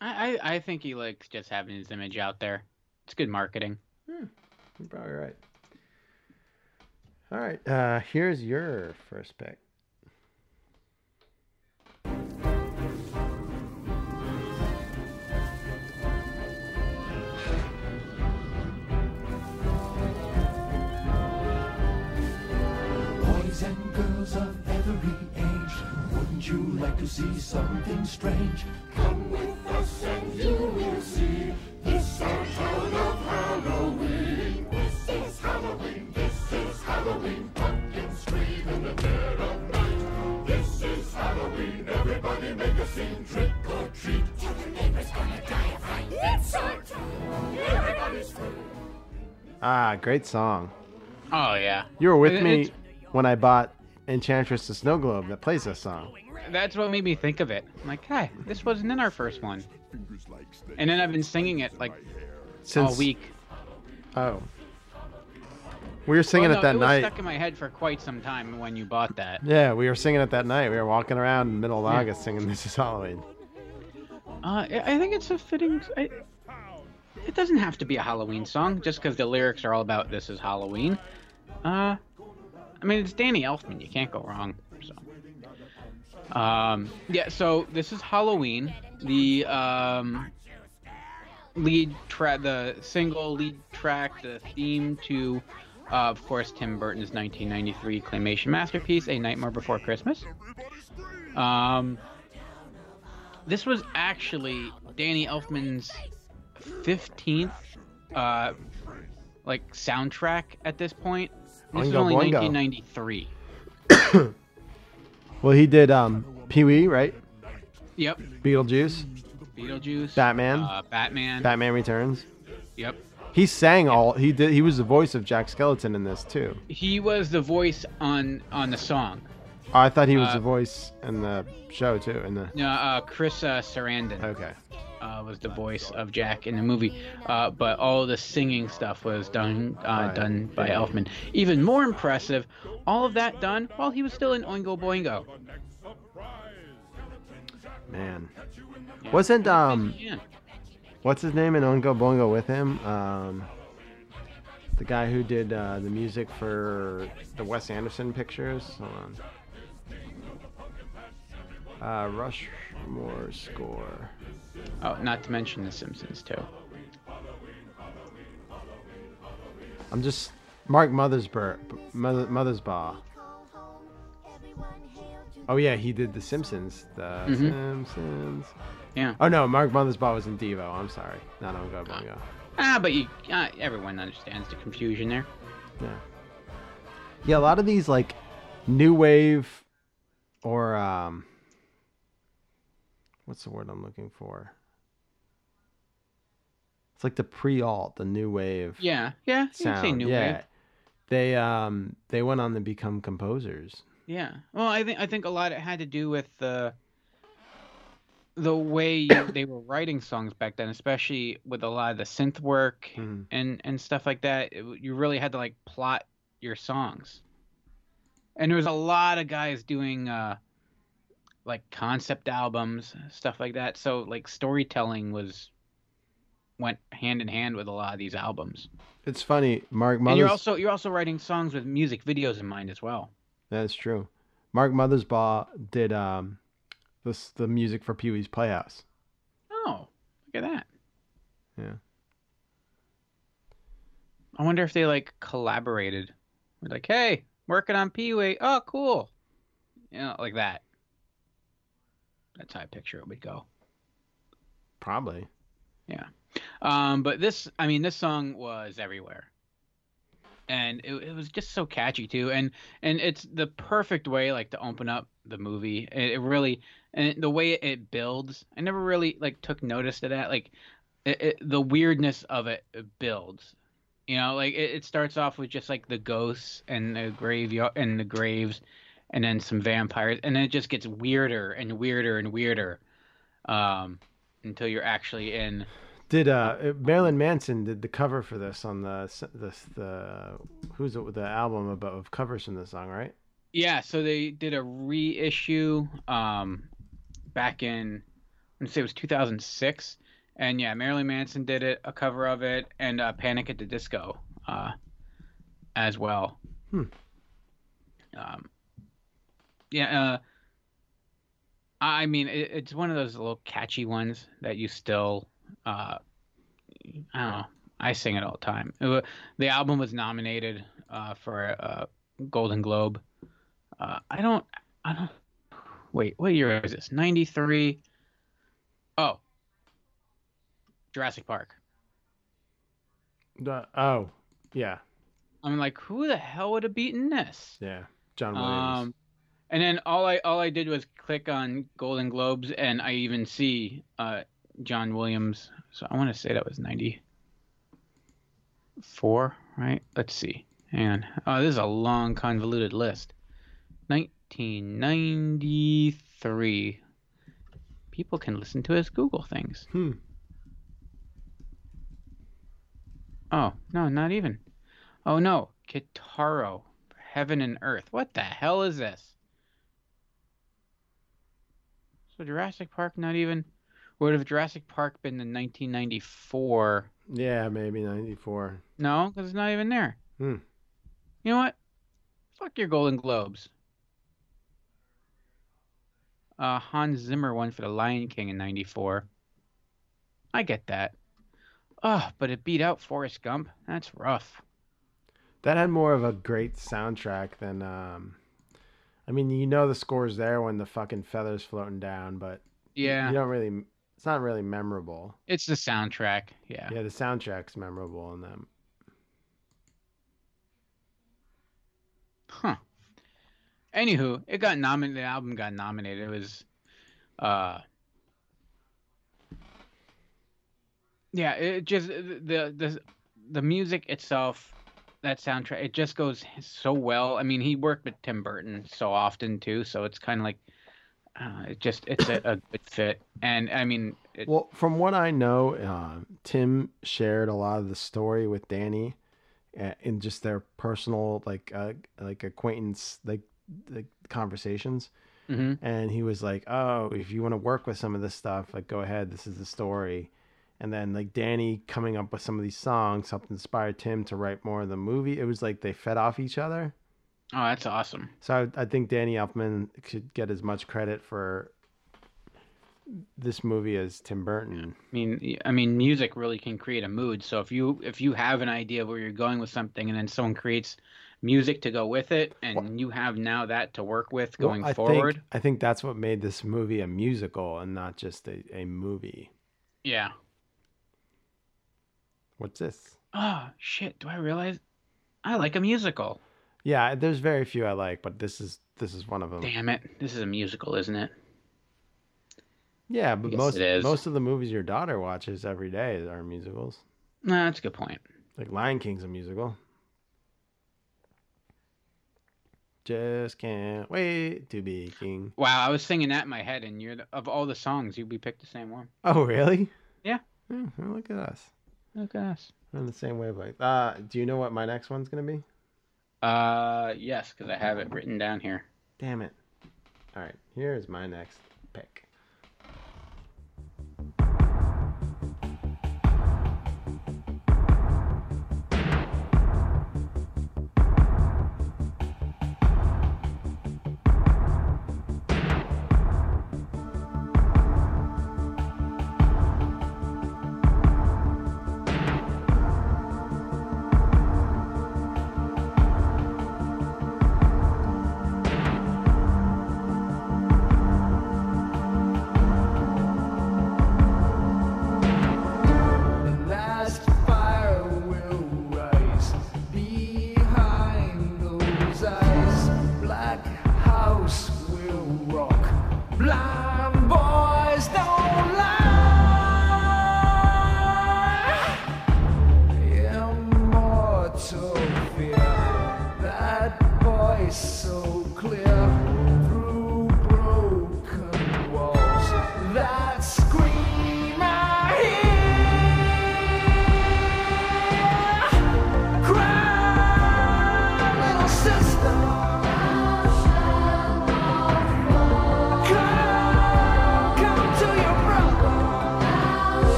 I, I I think he likes just having his image out there. It's good marketing. You're probably right. All right, uh, here's your first pick. Boys and girls of every age, Wouldn't you like to see something strange? Come with us and you will see. This our town of Halloween. This is Halloween. This is Halloween. Pumpkins scream in the dead of night. This is Halloween. Everybody make a scene. Trick or treat. Tell your neighbors gonna die of fright. It's our town. Everybody's free. Ah, great song. Oh yeah. You were with It- me when I bought Enchantress the Snow Globe that plays this song. That's what made me think of it. I'm like, hey, this wasn't in our first one. And then I've been singing it like Since all week. Oh. We were singing Well, it no, that it was night. stuck in my head for quite some time when you bought that. Yeah, we were singing it that night. We were walking around in the middle of Yeah. August singing This is Halloween. Uh, I I think it's a fitting. I, it doesn't have to be a Halloween song just because the lyrics are all about this is Halloween. Uh, I mean it's Danny Elfman. You can't go wrong. So, um, yeah. So this is Halloween. The um, lead track, the single lead track, the theme to, uh, of course, Tim Burton's 1993 claymation masterpiece, A Nightmare Before Christmas. Um, this was actually Danny Elfman's 15th uh like soundtrack at this point. This is only Boingo. 1993. [COUGHS] [COUGHS] Well, he did um, Pee Wee, right? Yep. Beetlejuice, Beetlejuice. Batman. Uh, Batman. Batman Returns. Yep. He sang all. He did. He was the voice of Jack Skellington in this too. He was the voice on on the song. Oh, I thought he was Uh, the voice in the show too. In the No, uh, Chris uh, Sarandon okay. Uh, was the voice of Jack in the movie, uh, but all the singing stuff was done uh, done by Elfman. Even more impressive, all of that done while he was still in Oingo Boingo. Man, Yeah. wasn't um, what's his name in Oingo Boingo with him? Um, the guy who did uh, the music for the Wes Anderson pictures. Hold on. Uh, Rushmore score. Oh, not to mention The Simpsons too. I'm just Mark Mothersbaugh. Mother, Mothersbaugh. Oh yeah, he did The Simpsons. The Mhm. Simpsons. Yeah. Oh no, Mark Mothersbaugh was in Devo. I'm sorry, not Oingo Boingo. Ah, but you, uh, everyone understands the confusion there. Yeah. Yeah, a lot of these like new wave or um what's the word I'm looking for? It's like the pre-alt, the new wave Yeah, yeah. You sound. say new yeah. wave. They um they went on to become composers. Yeah. Well, I think I think a lot it had to do with the the way you, [COUGHS] they were writing songs back then, especially with a lot of the synth work Mhm. and and stuff like that. It, you really had to like plot your songs, and there was a lot of guys doing uh like concept albums, stuff like that. So like storytelling was went hand in hand with a lot of these albums. It's funny, Mark and you're also you're also writing songs with music videos in mind as well. That's true. Mark Mothersbaugh did um this the music for Pee Wee's Playhouse. Oh, look at that. Yeah. I wonder if they like collaborated. Like, hey, working on Pee Wee. Oh, cool. You know, like that. That's how I picture it would go. Probably. Yeah. Um, but this, I mean, this song was everywhere, and it, it was just so catchy too, and and it's the perfect way like to open up the movie. It, it really, and the way it builds, I never really like took notice to that. Like, it, it, the weirdness of it, builds. You know, like it, it starts off with just like the ghosts and the graveyard and the graves, and then some vampires, and then it just gets weirder and weirder and weirder, um, until you're actually in. Did uh Marilyn Manson did the cover for this on the the the who's it with the album about of covers from the song, right? Yeah, so they did a reissue um back in I want to say it was 2006 and yeah, Marilyn Manson did it, a cover of it and uh, Panic at the Disco uh as well. Hmm. Um yeah, uh I mean, it, it's one of those little catchy ones that you still, uh, I don't know. I sing it all the time. It the album was nominated uh, for a Golden Globe. Uh, I don't, I don't. wait, what year is this? 93. Oh. Jurassic Park. The- oh, yeah, I'm like, who the hell would have beaten this? yeah. John Williams. Um, and then all I all I did was click on Golden Globes, and I even see uh, John Williams. So I want to say that was ninety four, right? Let's see. Hang on. Oh, this is a long, convoluted list. Nineteen ninety three. People can listen to us Google things. hmm. Oh no, not even. Oh no, Kitaro, Heaven and Earth. What the hell is this? So Jurassic Park, not even. Would have Jurassic Park been in 1994? Yeah, maybe '94. No, because it's not even there. Hmm. You know what? Fuck your Golden Globes. Uh, Hans Zimmer won for The Lion King in '94. I get that. Oh, but it beat out Forrest Gump. That's rough. That had more of a great soundtrack than. um I mean, you know the score's there when the fucking feathers floating down, but Yeah, you don't really. It's not really memorable. it's the soundtrack. Yeah. Yeah, the soundtrack's memorable in them. Huh. Anywho, it got nominated. The album got nominated. It was, uh, yeah. It just the the the music itself, that soundtrack, it just goes so well. I mean, he worked with Tim Burton so often too, so it's kind of like, uh, it just it's a, a good fit. And I mean, it, Well, from what I know, uh, Tim shared a lot of the story with Danny, in just their personal like uh, like acquaintance like like conversations. mhm. and he was like, "Oh, if you want to work with some of this stuff, like go ahead. This is the story." And then like Danny coming up with some of these songs helped inspire Tim to write more of the movie. It was like they fed off each other. oh, that's awesome. So I, I think Danny Elfman should get as much credit for this movie as Tim Burton. I mean, I mean, music really can create a mood. So if you if you have an idea of where you're going with something, and then someone creates music to go with it, and you have now that to work with Well, going I forward, think, I think that's what made this movie a musical and not just a, a movie. yeah. What's this? Oh shit! Do I realize I like a musical? Yeah, there's very few I like, but this is this is one of them. Damn it! This is a musical, isn't it? Yeah, but most most of the movies your daughter watches every day are musicals. No, that's a good point. Like Lion King's a musical. Just can't wait to be king. Wow, I was singing that in my head, and you're the, of all the songs, you we picked the same one. Oh, really? Yeah. Hmm, well, look at us. Look gosh. us. We're on the same wavelength. Uh, do you know what my next one's gonna be? Uh, yes, because I have it written down here. Damn it. All right, here's my next pick.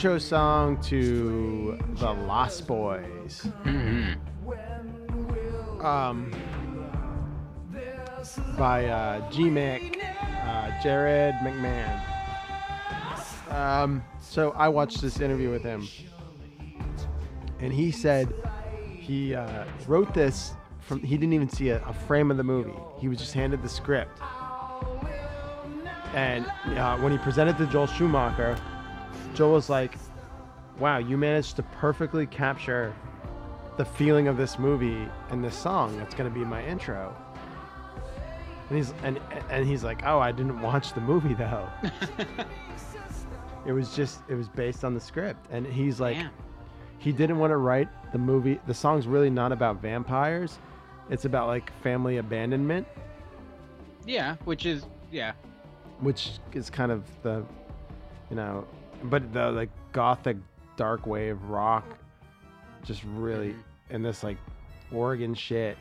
Intro song to The Lost Boys. Um, by uh, G Mick, uh, Gerard McMahon. Um, so I watched this interview with him, and he said he uh, wrote this from. He didn't even see a, a frame of the movie. He was just handed the script, and uh, when he presented to Joel Schumacher, Joel was like, "Wow, you managed to perfectly capture." the feeling of this movie and this song that's going to be my intro and he's and and he's like oh i didn't watch the movie though [LAUGHS] it was just it was based on the script and he's like Damn. he didn't want to write the movie the song's really not about vampires it's about like family abandonment Yeah, which is yeah. which is kind of the you know but the like gothic dark wave rock just really and this like Oregon shit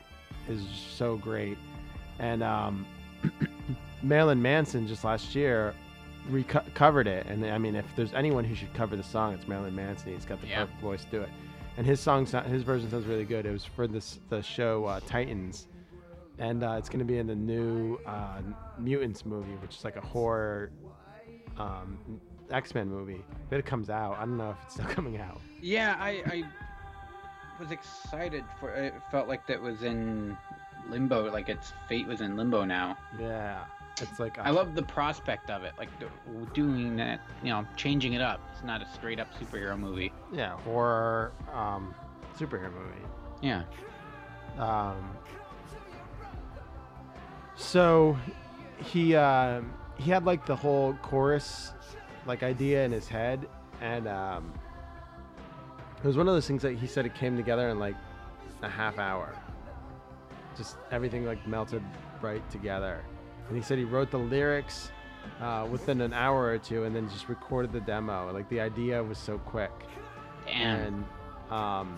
is so great. And um [COUGHS] Marilyn Manson just last year reco- covered it. And I mean if there's anyone who should cover the song it's Marilyn Manson. He's got the Yeah. perfect voice to do it. And his song his version sounds really good. It was for this the show uh, Titans. And uh, it's going to be in the new uh, Mutants movie, which is like a horror um, X Men movie. But it comes out. I don't know if it's still [LAUGHS] coming out. Yeah, I, I was excited for it. Felt like that was in limbo, like its fate was in limbo now. Yeah, it's like I love the prospect of it, like doing that, you know, changing it up. It's not a straight up superhero movie. yeah horror um, superhero movie. Yeah. Um, so he uh, he had like the whole chorus like idea in his head, and um, it was one of those things that he said it came together in like a half hour. Just everything like melted right together, and he said he wrote the lyrics uh, within an hour or two, and then just recorded the demo. Like the idea was so quick Damn. and um,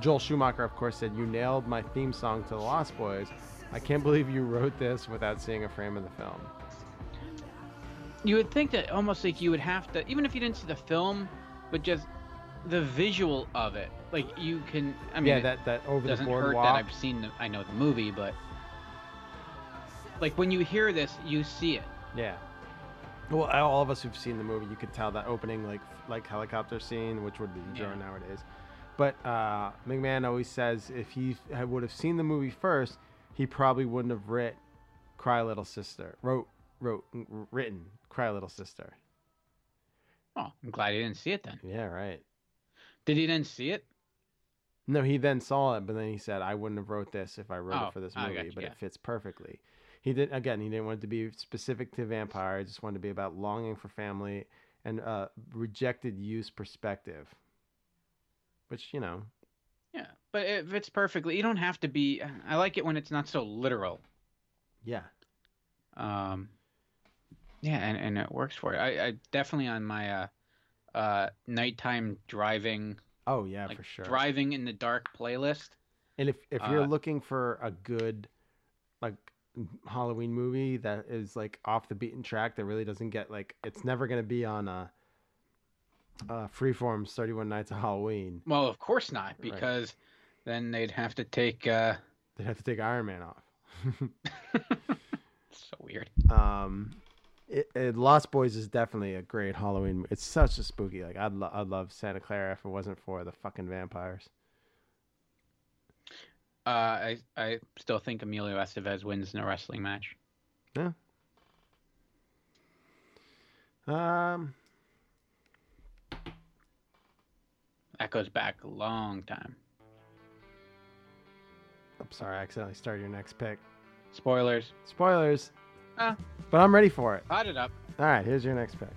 Joel Schumacher, of course, said, "You nailed my theme song to the Lost Boys. I can't believe you wrote this without seeing a frame of the film." You would think that almost like you would have to, even if you didn't see the film, but just the visual of it, like you can. I mean, yeah, that that over doesn't board hurt that I've seen. The, I know the movie, but like when you hear this, you see it. Yeah. Well, all of us who've seen the movie, you could tell that opening like like helicopter scene, which would be Joe Yeah. nowadays. But uh, McMahon always says if he would have seen the movie first, he probably wouldn't have writ "Cry Little Sister." Wrote wrote written "Cry Little Sister." Oh, I'm glad he didn't see it then. Yeah, right. Did he then see it? No, he then saw it, but then he said, "I wouldn't have wrote this if I wrote Oh, it for this movie." gotcha, but yeah. it fits perfectly. He did again. He didn't want it to be specific to vampire. He just wanted to be about longing for family and uh, rejected use perspective. Which you know, Yeah, but it fits perfectly. You don't have to be. I like it when it's not so literal. yeah, Um, yeah, and, and it works for it. I, I definitely on my uh, uh, nighttime driving, oh yeah, like for sure. driving in the dark playlist. And if if you're uh, looking for a good like Halloween movie that is like off the beaten track that really doesn't get like it's never gonna be on a. Uh, Freeform's 31 Nights of Halloween. Well, of course not, because then they'd have to take. Uh, They'd have to take Iron Man off. [LAUGHS] [LAUGHS] so weird. um it, it, Lost Boys is definitely a great Halloween. It's such a spooky. Like I'd lo- I'd love Santa Carla if it wasn't for the fucking vampires. Uh, I I still think Emilio Estevez wins in a wrestling match. Yeah. Um, That goes back a long time. I'm sorry, I accidentally started your next pick. Spoilers. Spoilers. Ah. But I'm ready for it. Hot it up. All right, here's your next pick.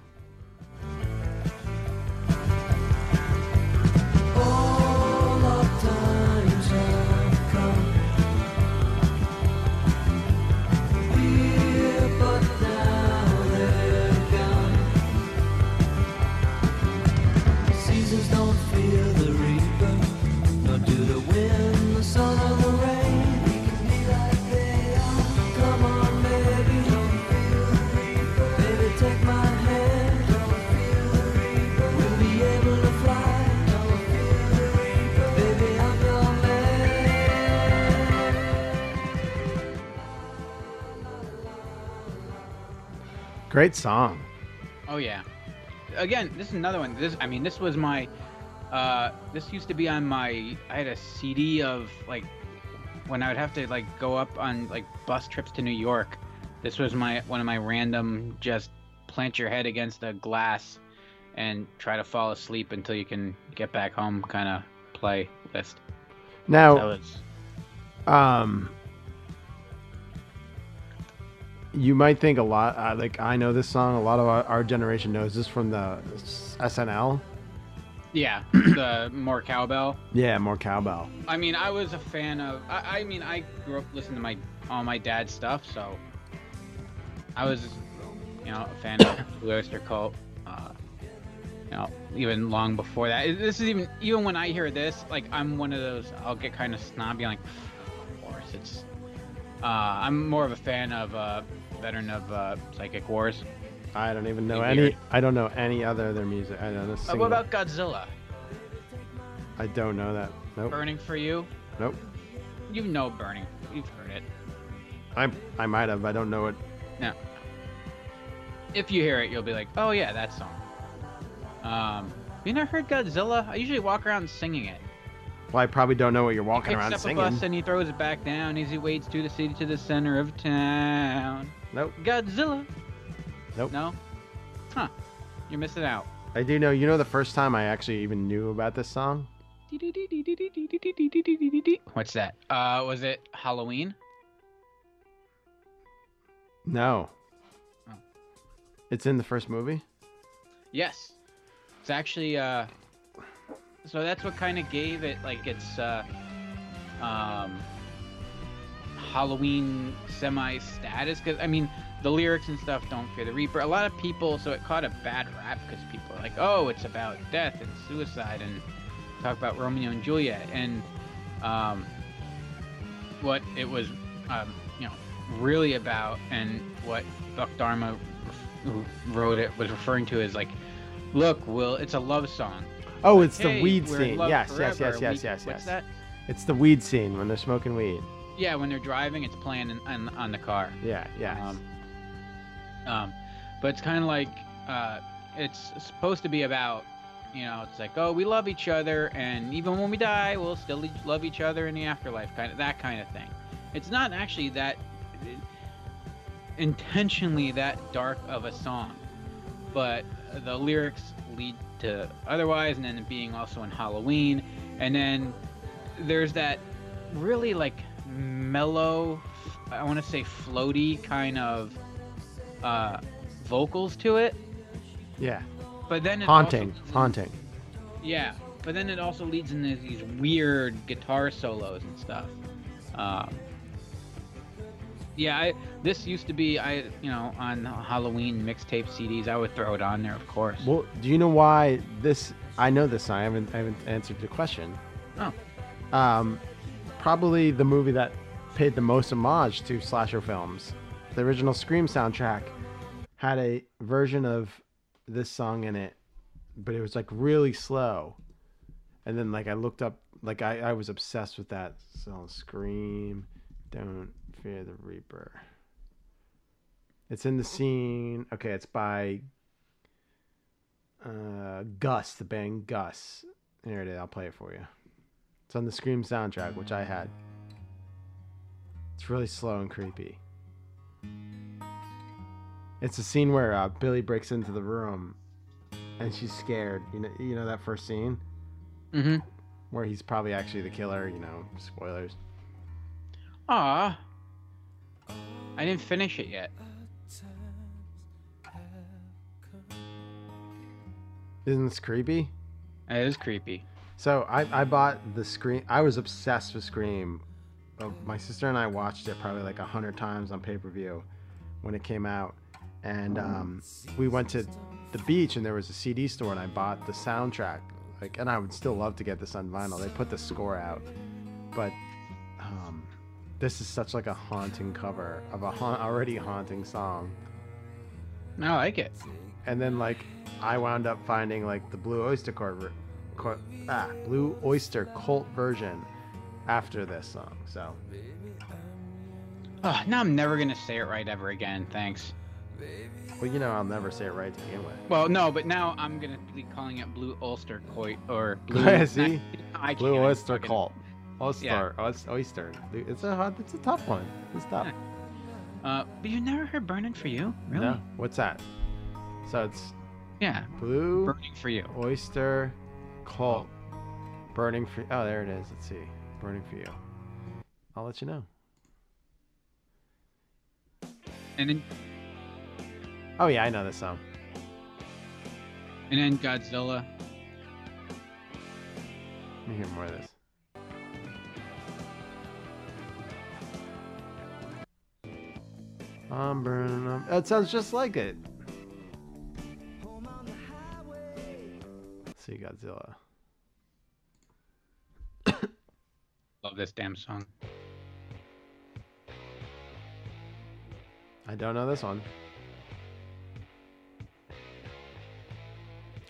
Great song. Oh yeah. Again, this is another one. This I mean, this was my uh this used to be on my I had a CD of like when I would have to like go up on like bus trips to New York. This was my one of my random just plant your head against a glass and try to fall asleep until you can get back home kind of play list. That Now, was um, you might think a lot. Uh, like I know this song. A lot of our, our generation knows this from the SNL. yeah, [COUGHS] the more cowbell. Yeah, more cowbell. I mean, I was a fan of. I, I mean, I grew up listening to my all my dad's stuff, so I was, you know, a fan of [COUGHS] Blue Oyster Cult. Uh, you know, even long before that. This is even even when I hear this, like I'm one of those. I'll get kind of snobby, like, of course, it's. Uh, I'm more of a fan of uh, veteran of uh, Psychic Wars. I don't even know Maybe any. weird. I don't know any other of their music. I don't know. a Uh, single- what about Godzilla? I don't know that. Nope. Burning for You? Nope. You know Burning. You've heard it. I I might have. I don't know it. No. If you hear it, you'll be like, "Oh yeah, that song." Um, you never heard Godzilla? I usually walk around singing it. Well, I probably don't know what you're walking he picks around up singing. a bus and he throws it back down as he wades through the city to the center of town. Nope. Godzilla. Nope. No. Huh. You're missing out. I do know. You know the first time I actually even knew about this song? What's that? Uh, was it Halloween? No. Oh. It's in the first movie. Yes. It's actually uh so that's what kind of gave it like its uh um Halloween semi status cuz I mean the lyrics and stuff don't fear the reaper. A lot of people so it caught a bad rap cuz people are like, "Oh, it's about death and suicide and talk about Romeo and Juliet." And um what it was um you know really about and what Buck Dharma who wrote it was referring to as like look will it's a love song Oh, Like, it's the "Hey, weed scene. Yes, yes, yes, yes, yes, yes. that It's the weed scene when they're smoking weed. Yeah when they're driving it's playing in, on, on the car Yeah, yeah. um, um but it's kind of like uh it's supposed to be about you know it's like oh we love each other and even when we die we'll still love each other in the afterlife kind of that kind of thing it's not actually that intentionally that dark of a song but the lyrics lead to otherwise and then being also in halloween and then there's that really like mellow i want to say floaty kind of uh vocals to it yeah. but then it Haunting, in- haunting. yeah but then it also leads into these weird guitar solos and stuff um, yeah I, this used to be i you know on halloween mixtape cds i would throw it on there of course Well, do you know why this? I know this song. I haven't, I haven't answered the question. Oh. Um, probably the movie that paid the most homage to slasher films. The original Scream soundtrack had a version of this song in it, but it was like really slow. And then like I looked up, like I, I was obsessed with that song. Scream, don't fear the Reaper. It's in the scene. Okay, it's by uh, Gus, the band Gus. There it is. I'll play it for you. It's on the Scream soundtrack, which I had. It's really slow and creepy. It's a scene where uh, Billy breaks into the room, and she's scared. You know, you know that first scene mm-hmm where he's probably actually the killer. You know, spoilers. Ah. I didn't finish it yet. Isn't this creepy? It is creepy. So I, I bought the Scream. I was obsessed with Scream. Uh, my sister and I watched it probably like a hundred times on pay per view when it came out, and um, we went to the beach and there was a CD store and I bought the soundtrack. Like, and I would still love to get this on vinyl. They put the score out, but um, this is such like a haunting cover of a ha- already haunting song. I like it. And then like I wound up finding like the Blue Oyster ver- co- ah, Blue Oyster Cult version after this song. So Oh, now I'm never gonna say it right ever again. Thanks. Well, you know, I'll never say it right to begin with. Well, no, but now I'm gonna be calling it Blue Ulster Coit or Blue. Yeah, [LAUGHS] see? I Blue Oyster fucking- Cult. Oyster. Oyster. Oyster. It's a hard, it's a tough one. It's tough. [LAUGHS] Uh, but you never heard "Burning for You"? Really? No. What's that? So it's Yeah, blue "Burning for You." oyster cult burning for. Oh, there it is. Let's see. Burning for you. I'll let you know. And then Oh yeah, I know this song. and then Godzilla. Let me hear more of this. I'm burning up. That sounds just like it. See Godzilla. [COUGHS] Love this damn song. I don't know this one.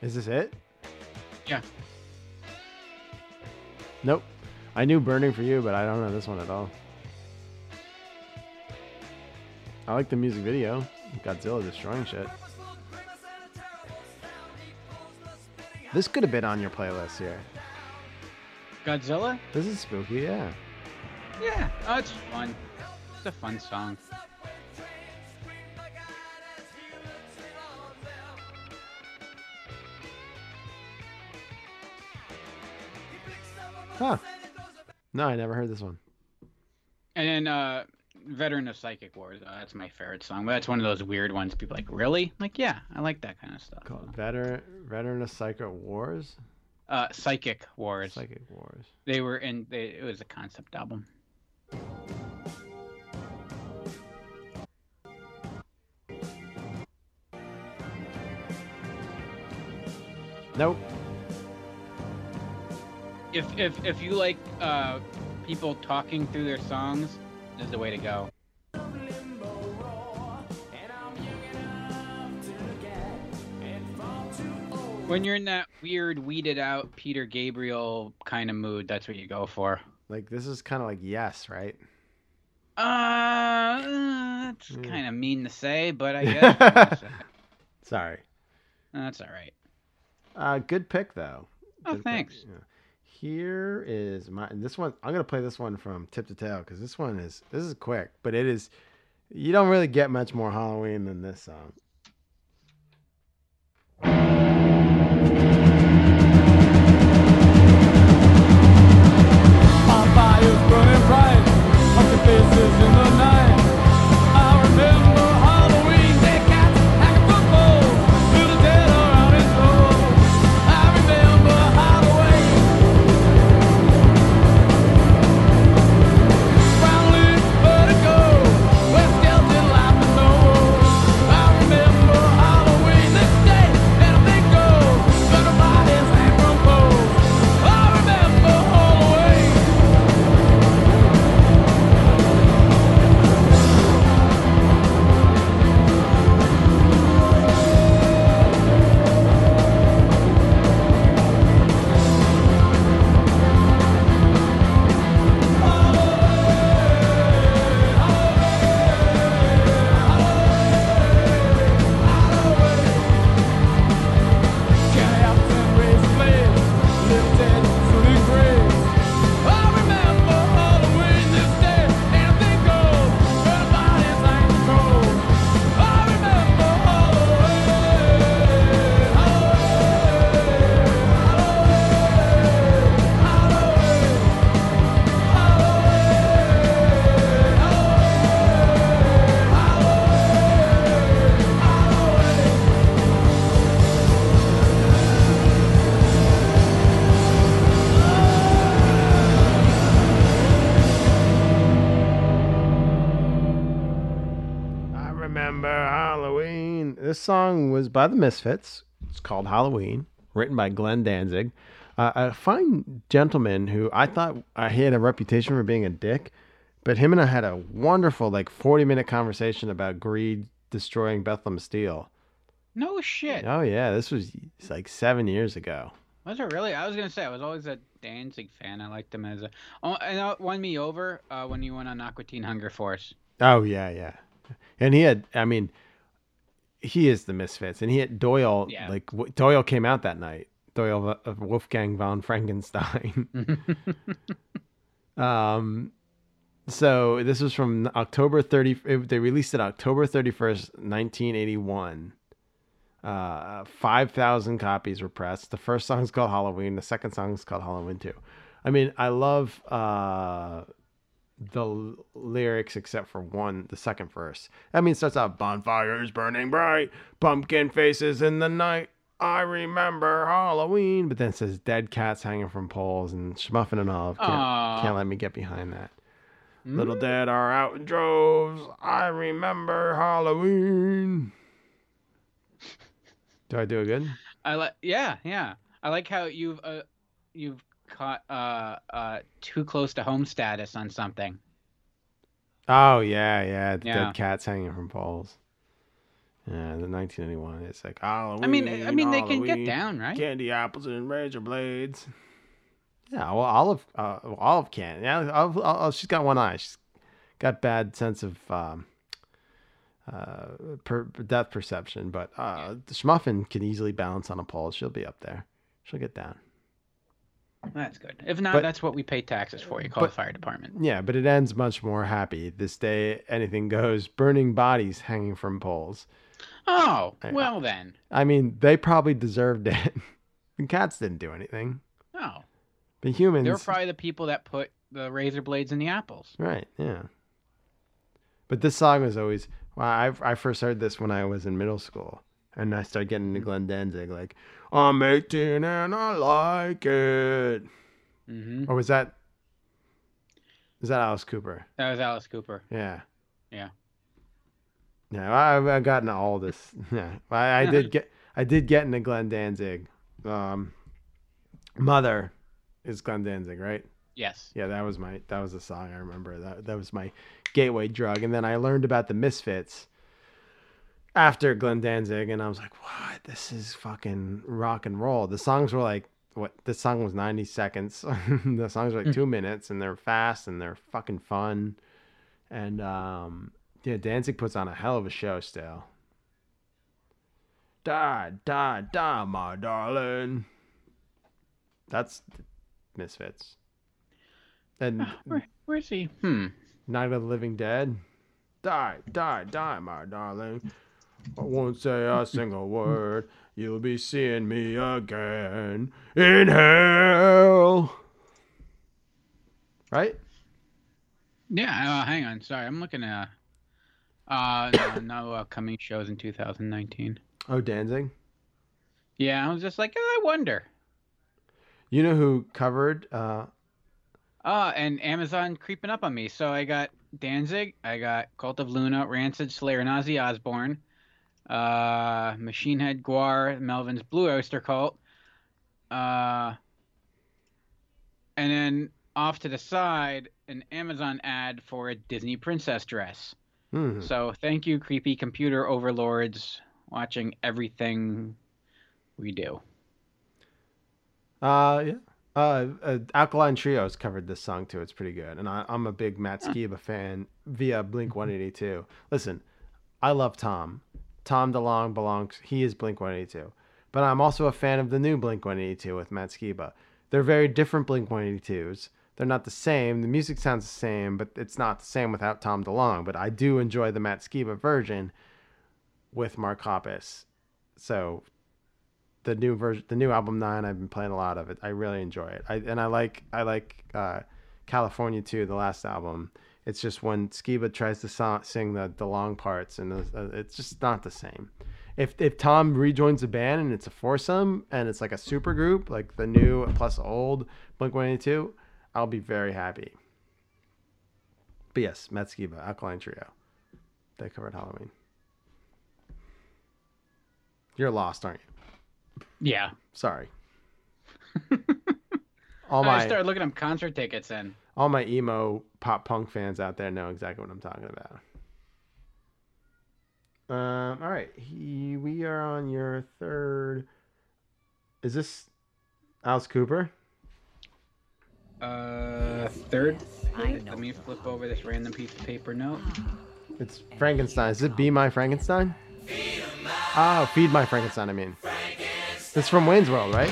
Is this it? Yeah. Nope. I knew Burning for You, but I don't know this one at all. I like the music video. Godzilla destroying shit. This could have been on your playlist here. Godzilla? This is spooky, yeah. Yeah. Oh, it's fun. It's a fun song. Huh. No, I never heard this one. And then uh, "Veteran of Psychic Wars." Uh, that's my favorite song. But that's one of those weird ones. People are like, really? I'm like, yeah, I like that kind of stuff. Called Veteran Veteran of Psychic Wars? Uh, Psychic Wars. Psychic Wars. They were in. They, it was a concept album. Nope. If if if you like uh, people talking through their songs, is the way to go. When you're in that weird, weeded out Peter Gabriel kind of mood, that's what you go for. Like this is kind of like yes, right? Uh, that's Mm. kind of mean to say, but I [LAUGHS] guess I'm gonna say it. Sorry. that's all right. Uh, good pick though. Oh, Good pick, thanks. yeah. Here is my this one. I'm gonna play this one from tip to tail because this one is this is quick, but it is. You don't really get much more Halloween than this song. Song was by the Misfits. It's called Halloween, written by Glenn Danzig, uh, a fine gentleman who I thought uh, he had a reputation for being a dick, but him and I had a wonderful, like, 40 minute conversation about greed destroying Bethlehem Steel. No shit. Oh, yeah, this was like seven years ago. Was it really? I was gonna say I was always a Danzig fan. I liked him as a. Oh, and it won me over uh, when you went on Aqua Teen Hunger Force. Oh, yeah, yeah. And he had, I mean, he is the Misfits, and he had Doyle. Yeah. Like w- Doyle came out that night. Doyle of Wolfgang von Frankenstein. [LAUGHS] [LAUGHS] um, so this was from October thirty. It, they released it October thirty first, nineteen eighty one. Uh, five thousand copies were pressed. The first song is called Halloween. The second song is called Halloween Two. I mean, I love uh the lyrics except for one, the second verse. I mean, it starts out bonfires burning bright, pumpkin faces in the night. I remember Halloween, but then it says dead cats hanging from poles and Schmuffin and Olive can't, can't let me get behind that. Little dead are out in droves. I remember Halloween. Do I do it good? I like. Yeah, yeah. I like how you've uh, you've caught uh uh too close to home status on something. Oh yeah, yeah. The Yeah. dead cats hanging from poles. Yeah, the 1981. It's like Halloween. I mean, I mean, they can get down, right? Candy apples and razor blades. Yeah, well, Olive, uh, Olive can. Yeah, Olive, Olive, she's got one eye. She's got bad sense of um, uh, per, depth perception, but uh, the Schmuffin can easily balance on a pole. She'll be up there. She'll get down. That's good. If not, But- that's what we pay taxes for. You call but- the fire department. Yeah, but it ends much more happy. This day, anything goes. Burning bodies hanging from poles. Oh, I- well then. I mean, they probably deserved it. [LAUGHS] the cats didn't do anything. No, The humans. they were probably the people that put the razor blades in the apples. Right, yeah. But this song was always. Well, I I first heard this when I was in middle school, and I started getting into Glenn Danzig. Like, I'm 18 and I like it. hmm Or was that? Was that Alice Cooper? That was Alice Cooper. Yeah. Yeah. Yeah, I, I've gotten all this. [LAUGHS] Yeah, I, I did get. I did get into Glenn Danzig. Um, Mother is Glenn Danzig, right? Yes. Yeah, that was my that was a song I remember. That that was my gateway drug. And then I learned about the Misfits after Glenn Danzig, and I was like, "What? This is fucking rock and roll." The songs were like, "What?" This song was ninety seconds. [LAUGHS] the songs were like two minutes, and they're fast and they're fucking fun. And um, yeah, Danzig puts on a hell of a show still. Die, die, die, my darling. That's Misfits. And Where, where's he? Hmm. Night of the Living Dead. Die, die, die, my darling. I won't say a [LAUGHS] single word. You'll be seeing me again in hell. Right? Yeah. Uh, hang on. Sorry, I'm looking at. Uh, no, [COUGHS] no upcoming shows in 2019. Oh, Danzig. Yeah, I was just like, oh, I wonder. You know who covered? Uh, Uh, and Amazon creeping up on me. So I got Danzig, I got Cult of Luna, Rancid, Slayer, and Ozzy Osbourne, uh, Machine Head, Gwar, Melvins Blue Oyster Cult, uh, and then off to the side, an Amazon ad for a Disney princess dress. hmm. So thank you, creepy computer overlords, watching everything we do. Uh, yeah. Uh, uh, Alkaline Trios covered this song too. It's pretty good, and I, I'm a big Matt Skiba fan via Blink 182. Listen, I love Tom. Tom DeLonge belongs. He is Blink 182, but I'm also a fan of the new Blink 182 with Matt Skiba. They're very different Blink 182s. They're not the same. The music sounds the same, but it's not the same without Tom DeLonge. But I do enjoy the Matt Skiba version with Mark Hoppus. So the new version, the new album nine. I've been playing a lot of it. I really enjoy it. I and I like I like uh, California too, the last album. It's just when Skiba tries to so- sing the the long parts, and the, uh, it's just not the same. If if Tom rejoins the band and it's a foursome and it's like a super group, like the new plus old Blink One Eighty Two, I'll be very happy. But yes, Matt Skiba, Alkaline Trio, they covered Halloween. You're lost, aren't you? Yeah. Sorry. [LAUGHS] all I started looking up concert tickets and all my emo pop punk fans out there know exactly what I'm talking about. Um, all right, he, we are on your third. Is this Alice Cooper? Uh, third. Let me flip over this random piece of paper note. It's Frankenstein. Is it Be My Frankenstein? Oh, Feed My Frankenstein, I mean. It's from Wayne's World, right?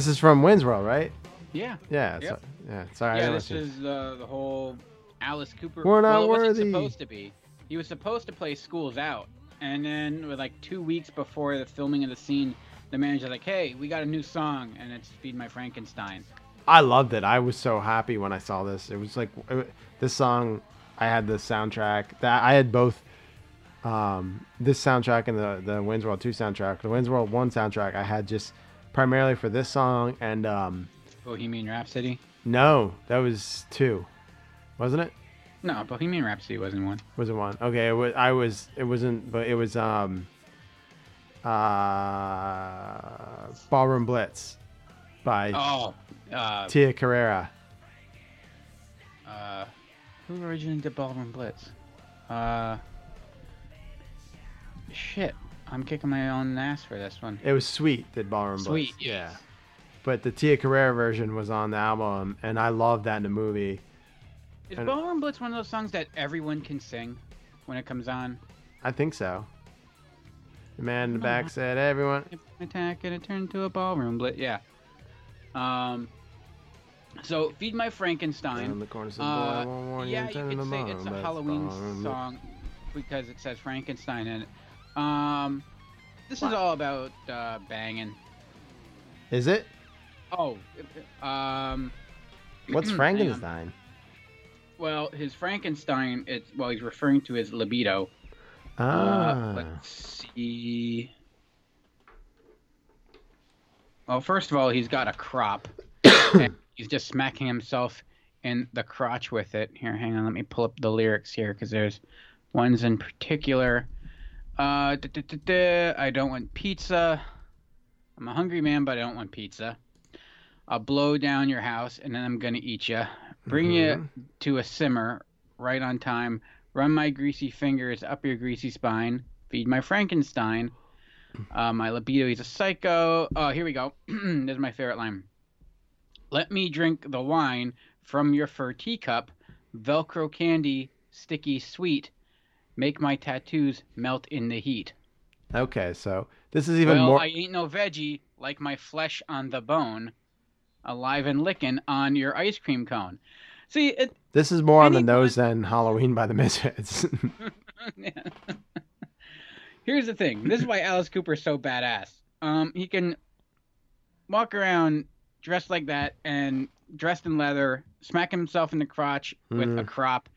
This is from Wayne's World, right? Yeah. Yeah. Yep. So, yeah. Sorry. Yeah, this is uh, the whole Alice Cooper. We're not well, worthy. supposed to be. He was supposed to play Schools Out, and then with like two weeks before the filming of the scene, the manager's like, "Hey, we got a new song, and it's Feed My Frankenstein." I loved it. I was so happy when I saw this. It was like it, this song. I had the soundtrack. That I had both. Um, this soundtrack and the the Wayne's World two soundtrack. The Wayne's World one soundtrack I had just primarily for this song and um, Bohemian Rhapsody. no, that was two, wasn't it? No, Bohemian Rhapsody wasn't one. Was it one? Okay, it was. I was. It wasn't. But it was. Um. Uh. Ballroom Blitz, by Oh, uh, Tia Carrere. uh, who originally did Ballroom Blitz? Uh, shit, I'm kicking my own ass for this one. It was Sweet that Ballroom Blitz Sweet, Blitz. yeah. But the Tia Carrere version was on the album, and I love that in the movie. Is And- Ballroom Blitz one of those songs that everyone can sing when it comes on? I think so. The man in the back I- said, "Everyone." Attack and it turned to a ballroom blitz. Yeah. Um. So feed my In Frankenstein. the corner said, Uh, I won't warn you, yeah, you could say it's a Halloween song because it says Frankenstein in it. Um. This is all about uh, banging. Is it? Oh. Um. [CLEARS THROAT] What's. Frankenstein? Well, his Frankenstein. It's well, he's referring to his libido. Uh, Ah. let's see. Well, first of all, he's got a crop. [COUGHS] and he's just smacking himself in the crotch with it. Here, hang on. Let me pull up the lyrics here because there's ones in particular. Uh, duh, duh, duh, I don't want pizza. I'm a hungry man, but I don't want pizza. I'll blow down your house and then I'm gonna eat you. Bring you to a simmer right on time. Run my greasy fingers up your greasy spine. Feed my Frankenstein. Uh, my libido, he's a psycho. Oh, here we go. [CLEARS THROAT] this is my favorite line. Let me drink the wine from your fur teacup. Velcro candy, sticky sweet. Make my tattoos melt in the heat. Okay, so this is even well, more. I ain't no veggie, like my flesh on the bone. Alive and licking on your ice cream cone. See, it, This is more on the nose than Halloween by the Misfits. [LAUGHS] Here's the thing. This is why Alice Cooper's so badass. Um, he can walk around dressed like that and dressed in leather, smack himself in the crotch with a Mhm. crop,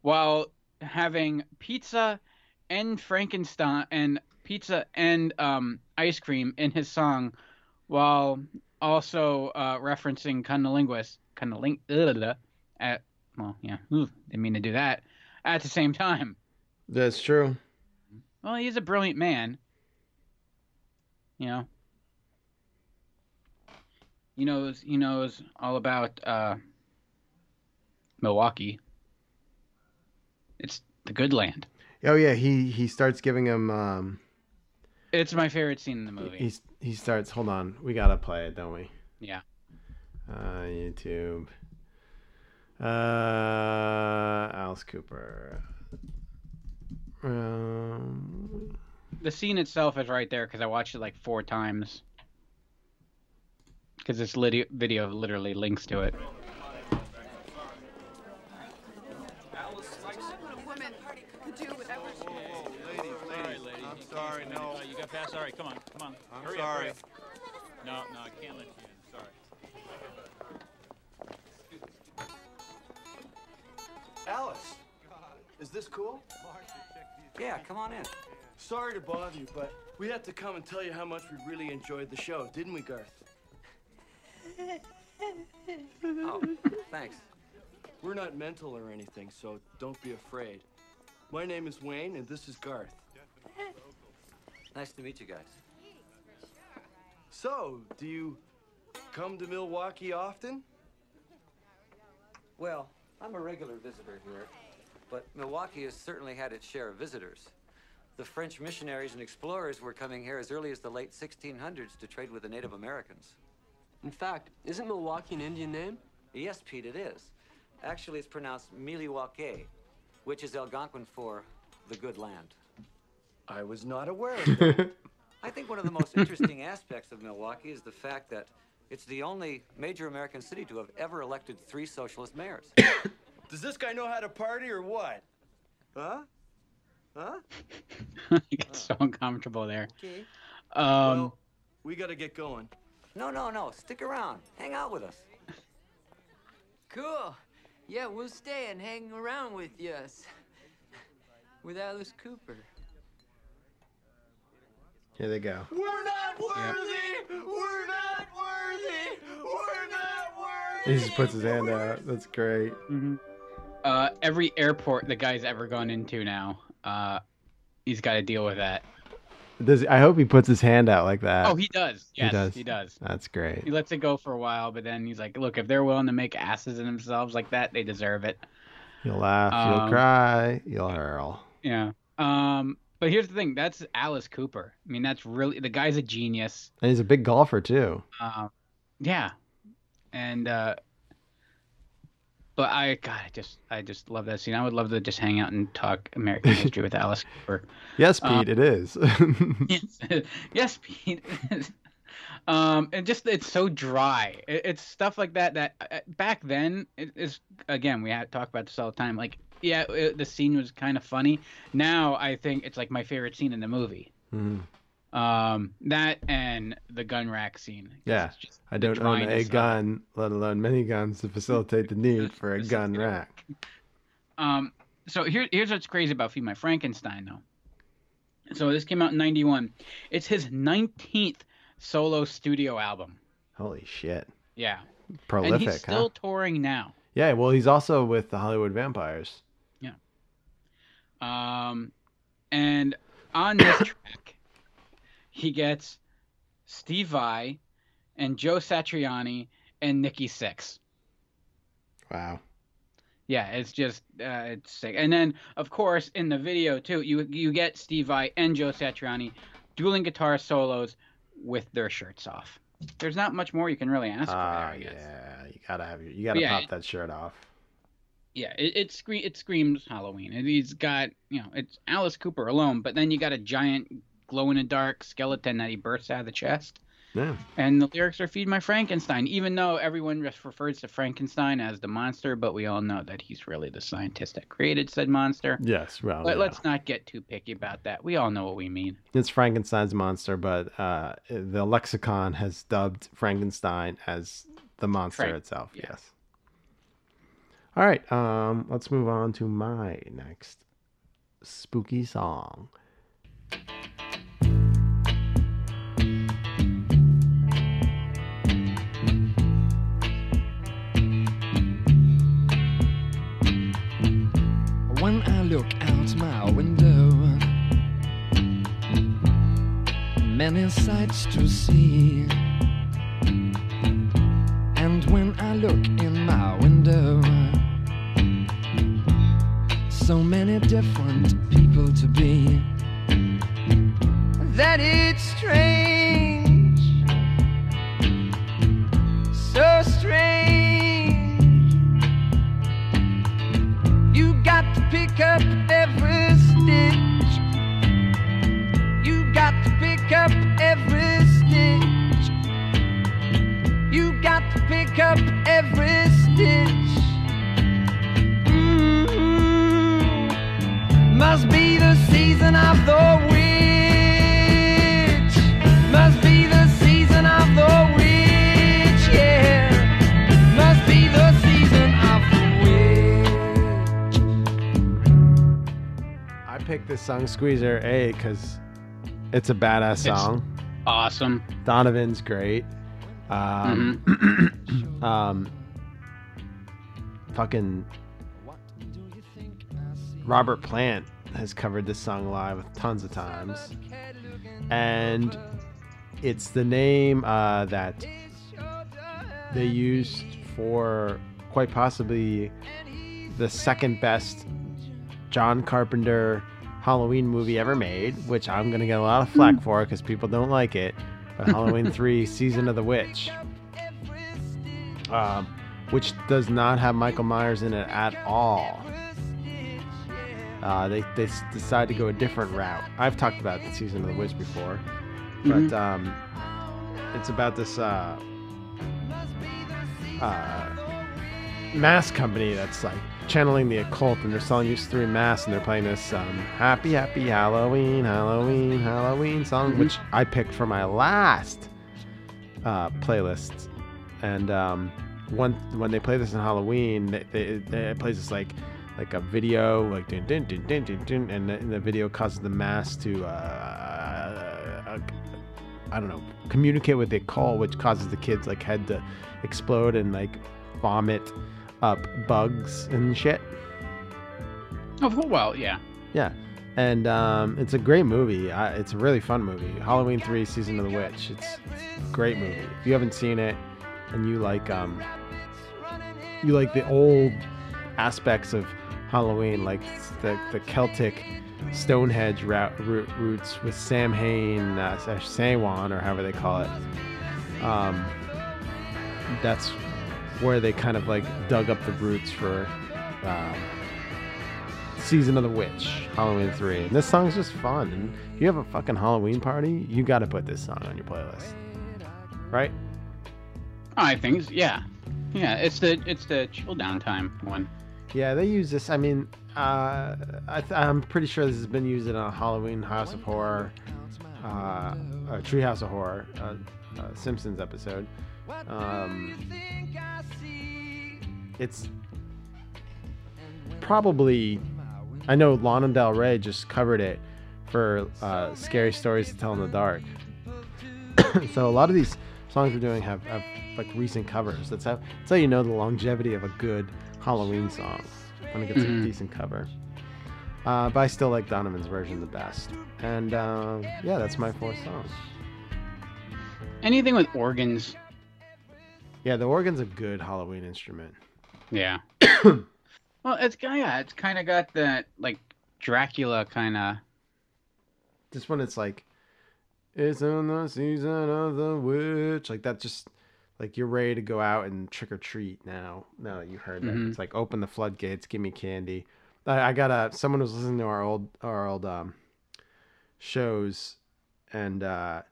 while having pizza and Frankenstein and pizza and um, ice cream in his song, while also uh, referencing cunnilingus, cunniling, at well, yeah, ooh, didn't mean to do that at the same time. That's true. Well, he's a brilliant man. You know. He knows he knows all about uh, Milwaukee. It's the good land. Oh yeah, he he starts giving him. Um, It's my favorite scene in the movie. He's he starts. Hold on, we gotta play it, don't we? Yeah. Uh, YouTube. Uh, Alice Cooper. Um, The scene itself is right there because I watched it like four times. Because this video literally links to it. I'm sorry, no. you. All right, come on, come on. I'm Hurry sorry. Up, hurry up. No, no, I can't let you in. Sorry. Alice, is this cool? Yeah, come on in. Sorry to bother you, but we had to come and tell you how much we really enjoyed the show, didn't we, Garth? Oh, thanks. We're not mental or anything, so don't be afraid. My name is Wayne, and this is Garth. Nice to meet you guys. So, do you come to Milwaukee often? Well, I'm a regular visitor here, but Milwaukee has certainly had its share of visitors. The French missionaries and explorers were coming here as early as the late 1600s to trade with the Native Americans. In fact, isn't Milwaukee an Indian name? Yes, Pete, it is. Actually, it's pronounced Miliwake, which is Algonquin for the good land. I was not aware of that. [LAUGHS] I think one of the most interesting aspects of Milwaukee is the fact that it's the only major American city to have ever elected three socialist mayors. [COUGHS] Does this guy know how to party or what? Huh? Huh? [LAUGHS] I get so uncomfortable there. Okay. Um, well, we gotta get going. No, no, no. Stick around. Hang out with us. Cool. Yeah, we'll stay and hang around with us. [LAUGHS] With Alice Cooper. Here they go. We're not worthy! We're not worthy! We're not worthy! He just puts his hand out. That's great. uh, every airport the guy's ever gone into now, uh, he's got to deal with that. Does I hope he puts his hand out like that. oh, he does. Yes, does. He does. That's great. He lets it go for a while, but then he's like, "Look, if they're willing to make asses of themselves like that, they deserve it." You'll laugh, you'll Um, cry, you'll hurl. Yeah. Um. But here's the thing. That's Alice Cooper. I mean, that's really the guy's a genius. And he's a big golfer too. Um. Yeah. And uh. But I, God, I just, I just love that scene. I would love to just hang out and talk American [LAUGHS] history with Alice Cooper. Yes, Um, Pete, it is. yes, [LAUGHS] [LAUGHS] yes, Pete. um, and just it's so dry. It, it's stuff like that that uh, back then it is again we had talk about this all the time. Like, yeah, it, the scene was kind of funny. Now I think it's like my favorite scene in the movie. Mhm. Um, that and the gun rack scene. Yeah. I don't own a gun, let alone many guns to facilitate the need [LAUGHS] for a gun rack. Um, so here, here's what's crazy about Feed My Frankenstein, though. So this came out in '91. It's his 19th solo studio album. Holy shit. Yeah. Prolific, and he's still huh? touring now. Yeah, well, he's also with the Hollywood Vampires. Um, and on this [COUGHS] track, he gets Steve Vai and Joe Satriani and Nikki Sixx. Wow. Yeah, it's just uh, it's sick. And then, of course, in the video too, you you get Steve Vai and Joe Satriani dueling guitar solos with their shirts off. There's not much more you can really ask for there, Ah, I guess. yeah, you gotta have your, you gotta Yeah, pop that shirt off. Yeah, it it, it screams Halloween. And he's got you know it's Alice Cooper alone, but then you got a giant glow in the dark skeleton that he bursts out of the chest. Yeah. And the lyrics are "Feed my Frankenstein," even though everyone just refers to Frankenstein as the monster, but we all know that he's really the scientist that created said monster. Yes, well, But yeah. let's not get too picky about that. We all know what we mean. It's Frankenstein's monster, but uh, the lexicon has dubbed Frankenstein as the monster Frank- itself. yeah. Yes. All right. Um, let's move on to my next spooky song. When I look out my window, many sights to see. And when I look in my window, so many different people to be that it's strange, so strange. You got to pick up every stitch, you got to pick up every stitch, you got to pick up every stitch. Stick this song Squeezer A because it's a badass It's song. Awesome. Donovan's great. Um, Mm-hmm. [CLEARS THROAT] um, fucking Robert Plant has covered this song live tons of times, and it's the name uh, that they used for quite possibly the second best John Carpenter Halloween movie ever made, which I'm gonna get a lot of flack for because people don't like it. But Halloween [LAUGHS] Three: Season of the Witch, um, which does not have Michael Myers in it at all. Uh, they they decide to go a different route. I've talked about the Season of the Witch before, but Mhm. um, it's about this uh, uh, mask company that's like channeling the occult, and they're selling these three masks, and they're playing this um, "Happy Happy Halloween, Halloween, Halloween" song, Mhm. which I picked for my last uh, playlist. And um, one when they play this in Halloween, they, they, they, it plays this like like a video, like dun, dun, dun, dun, dun, dun, and, the, and the video causes the mask to uh, uh, I don't know communicate with the occult, which causes the kids like head to explode and like vomit up bugs and shit. Oh well, yeah. Yeah, and um, it's a great movie. I, it's a really fun movie. Halloween Three: Season of the Witch. It's, it's a great movie. If you haven't seen it and you like um, you like the old aspects of Halloween, like the the Celtic Stonehenge route, root, roots with Sam Hain, uh, Samhain, or however they call it. Um, that's where they kind of like dug up the roots for um, Season of the Witch, Halloween 3. And this song's just fun. And if you have a fucking Halloween party, you got to put this song on your playlist. Right? I think yeah, yeah. It's the it's the chill down time one. Yeah, they use this. I mean, uh, I th- I'm pretty sure this has been used in a Halloween House of Horror, uh, a Treehouse of Horror, uh, uh, Simpsons episode. Um, it's probably. I know Lana Del Rey just covered it for uh, Scary Stories to Tell in the Dark. [COUGHS] so a lot of these songs we're doing have, have like recent covers. That's how that's how you know the longevity of a good Halloween song when it gets Mhm. a decent cover. Uh, but I still like Donovan's version the best. And uh, yeah, that's my fourth song. Anything with organs. Yeah, the organ's a good Halloween instrument. Yeah. [COUGHS] well, it's yeah, it's kind of got that like Dracula kind of. Just when it's like, it's in the season of the witch, like that. Just like you're ready to go out and trick or treat now. Now that you heard that, Mhm. it's like open the floodgates, give me candy. I, I got a someone was listening to our old our old um shows, and uh,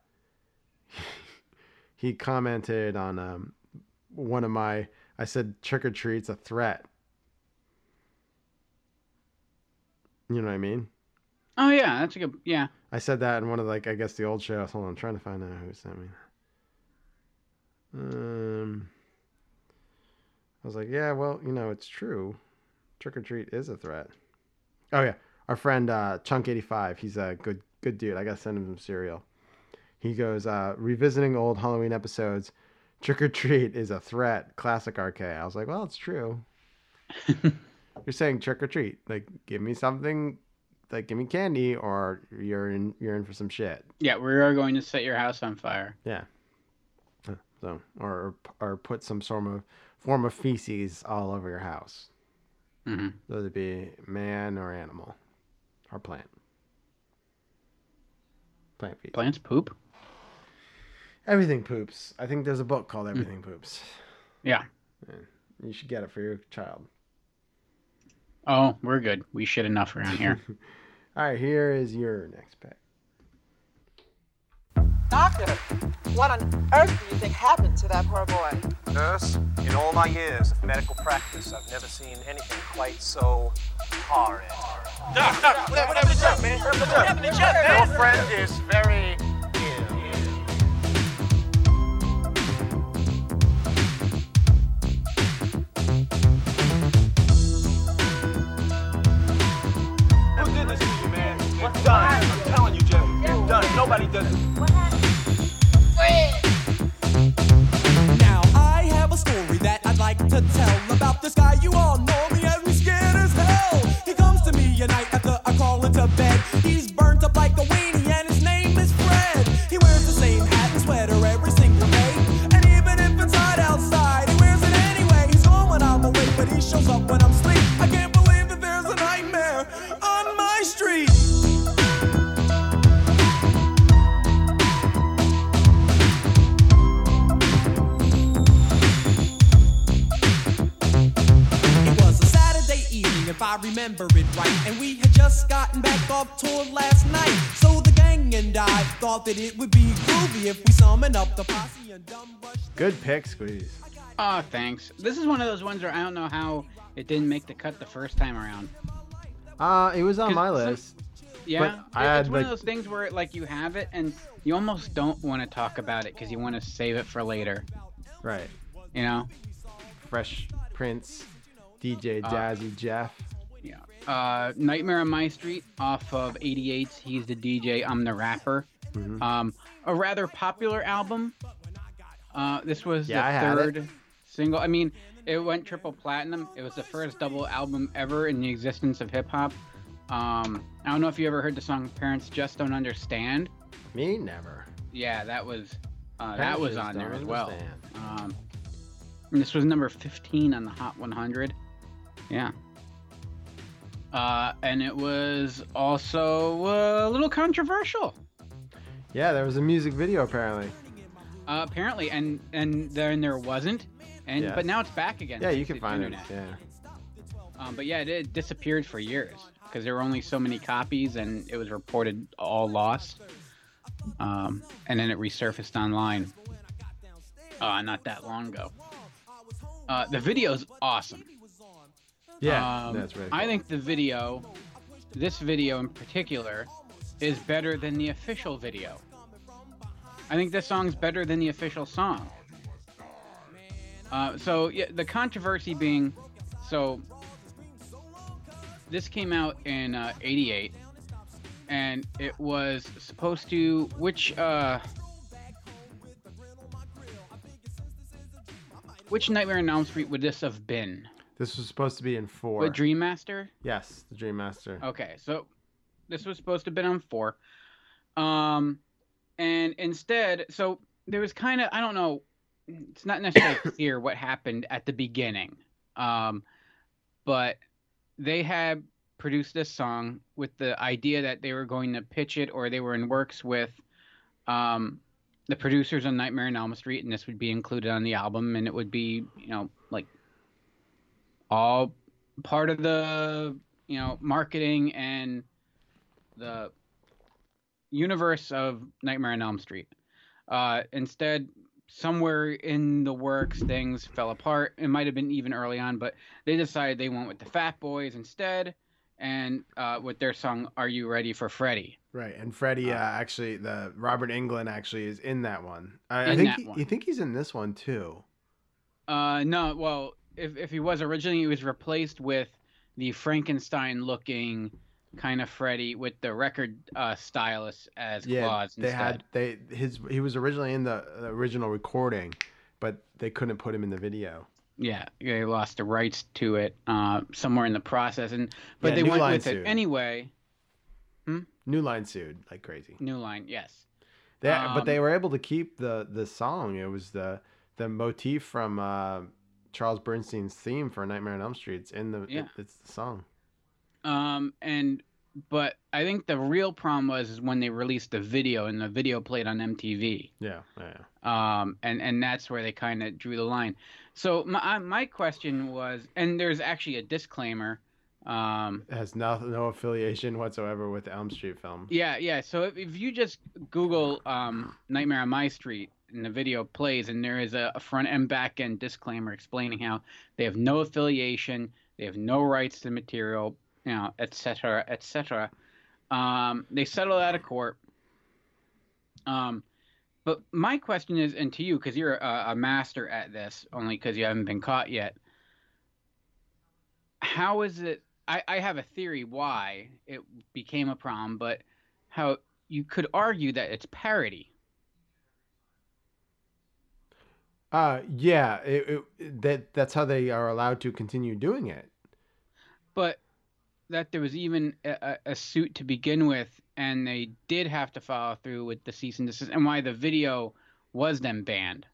[LAUGHS] he commented on um one of my. I said trick or treat's a threat. You know what I mean? Oh yeah, that's a good yeah. I said that in one of like I guess the old shows. Hold on, I'm trying to find out who sent me. Um, I was like, yeah, well, you know, it's true. Trick or treat is a threat. Oh yeah, our friend uh, Chunk eighty five. He's a good good dude. I gotta send him some cereal. He goes uh, revisiting old Halloween episodes. Trick or treat is a threat. Classic RK. I was like, well, it's true. [LAUGHS] You're saying trick or treat. Like, give me something. Like, give me candy, or you're in you're in for some shit. Yeah, we are going to set your house on fire. Yeah. So, or or put some sort of form of feces all over your house, hmm whether it be man or animal, or plant. Plant feces. Plants poop. Everything poops. I think there's a book called hmm. Everything Poops. Yeah. Yeah. You should get it for your child. Oh, we're good. We shit enough around here. [LAUGHS] All right, here is your next pick. Doctor, what on earth do you think happened to that poor boy? Nurse, in all my years of medical practice, I've never seen anything quite so horrid. Doc, doc, what happened to Jeff, man? What happened to Jeff, man? Your friend is very Nobody does it. Pick, Squeeze. Oh, thanks. This is one of those ones where I don't know how it didn't make the cut the first time around. Uh, it was on my list. Yeah, But I it- had, it's one like- of those things where like you have it and you almost don't want to talk about it because you want to save it for later. Right. You know. Fresh Prince, DJ Uh, Jeff. Yeah. Uh, Nightmare on My Street off of 88's He's the DJ, I'm the Rapper. Mhm. Um, a rather popular album. Uh, this was Yeah, the third single. I mean, it went triple platinum. It was the first double album ever in the existence of hip hop. Um, I don't know if you ever heard the song "Parents Just Don't Understand." Me, never. Yeah, that was uh, that was on there as well. Um, and this was number 15 on the Hot 100. Yeah. Uh, and it was also uh, a little controversial. Yeah, there was a music video apparently. Uh, apparently, and and then there wasn't, and Yes. but now it's back again. Yeah, you can find it. Yeah. Um, but yeah, it, it disappeared for years because there were only so many copies, and it was reported all lost. Um, and then it resurfaced online. Uh, not that long ago. Uh, the video's awesome. Yeah, Um, that's really I think the video, this video in particular, is better than the official video. I think this song's better than the official song. Uh, so yeah, the controversy being, so this came out in uh, '88, and it was supposed to which uh, which Nightmare on Elm Street would this have been? This was supposed to be in four. The Dream Master? Yes, the Dream Master. Okay, so this was supposed to have been on four. Um, and instead, so there was kind of I don't know, it's not necessarily [COUGHS] clear what happened at the beginning. Um, but they had produced this song with the idea that they were going to pitch it, or they were in works with um, the producers on Nightmare on Elm Street, and this would be included on the album, and it would be you know like all part of the you know marketing and the universe of Nightmare on Elm Street. Uh, instead, somewhere in the works, things fell apart. It might have been even early on, but they decided they went with the Fat Boys instead, and uh, with their song "Are You Ready for Freddy?" Right, and Freddy uh, actually, the Robert Englund actually is in that one. I, I think he, one. you think he's in this one too. Uh, no, well, if if he was originally, he was replaced with the Frankenstein-looking kind of Freddy with the record uh, stylus as Yeah, claws they instead. had they his he was originally in the, the original recording, but they couldn't put him in the video. Yeah, they lost the rights to it uh, somewhere in the process, and but Yeah, they New went Line with it sued. anyway. New Line sued like crazy. New Line, yes. They, but they Um, were able to keep the the song. It was the the motif from uh, Charles Bernstein's theme for Nightmare on Elm Street. It's in the Yeah. it's the song. Um, and but I think the real problem was is when they released the video, and the video played on MTV. Yeah, yeah. um, and and that's where they kind of drew the line. So my my question was, and there's actually a disclaimer. Um, It has no no affiliation whatsoever with Elm Street film. yeah, yeah. So if, if you just Google um, "Nightmare on My Street" and the video plays, and there is a, a front and back end disclaimer explaining how they have no affiliation, they have no rights to material, you know, et cetera, et cetera. Um, they settle out of court. Um, but my question is, and to you, because you're a, a master at this, only because you haven't been caught yet. How is it? I, I have a theory why it became a problem, but how you could argue that it's parody. Uh yeah, it, it, that that's how they are allowed to continue doing it. but that there was even a, a, suit to begin with, and they did have to follow through with the cease and desist, and why the video was then banned.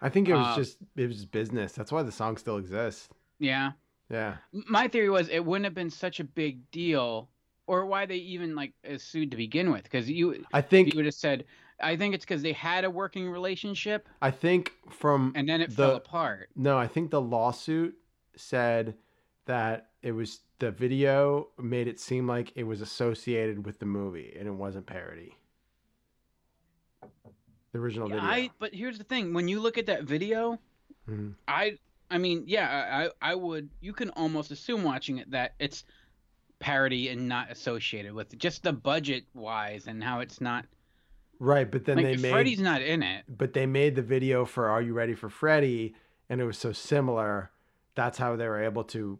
I think it was Uh, just it was business. That's why the song still exists. Yeah. Yeah. My theory was it wouldn't have been such a big deal, or why they even like uh, sued to begin with, because you. I think- you would have said. I think it's because they had a working relationship, I think from and then it the, fell apart. No, I think the lawsuit said that it was the video made it seem like it was associated with the movie and it wasn't parody. The original Yeah, video. I but here's the thing: when you look at that video, Mhm. I I mean, yeah, I I would you can almost assume watching it that it's parody and not associated with just the budget wise and how it's not Right, but then like they made Freddy's not in it. but they made the video for Are You Ready for Freddy and it was so similar. That's how they were able to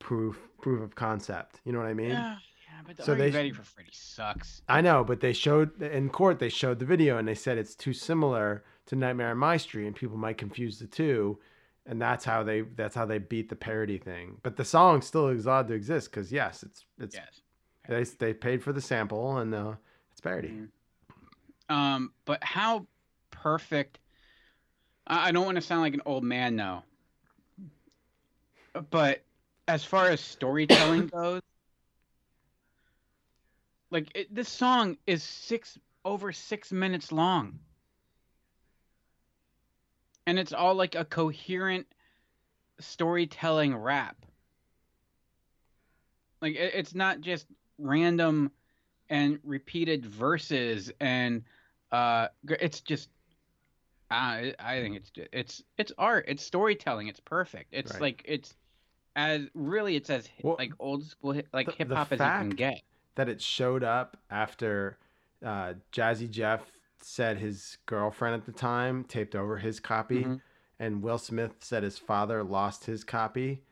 prove proof of concept. You know what I mean? Yeah, yeah, but the So they- Ready for Freddy sucks. I know, but they showed in court. They showed the video and they said it's too similar to Nightmare on My Street, and people might confuse the two, and that's how they that's how they beat the parody thing. But the song still is allowed to exist because yes, it's it's Yes. they they paid for the sample and uh, it's parody. Mm-hmm. Um, but how perfect. I I don't want to sound like an old man though. But as far as storytelling [COUGHS] goes, like it, this song is six over six minutes long, and it's all like a coherent storytelling rap. Like it, it's not just random and repeated verses and uh it's just I I think it's it's it's art it's storytelling it's perfect it's Right. like it's as really it's as Well, like old school like the- hip hop as you can get That it showed up after uh, Jazzy Jeff said his girlfriend at the time taped over his copy, Mhm. and Will Smith said his father lost his copy.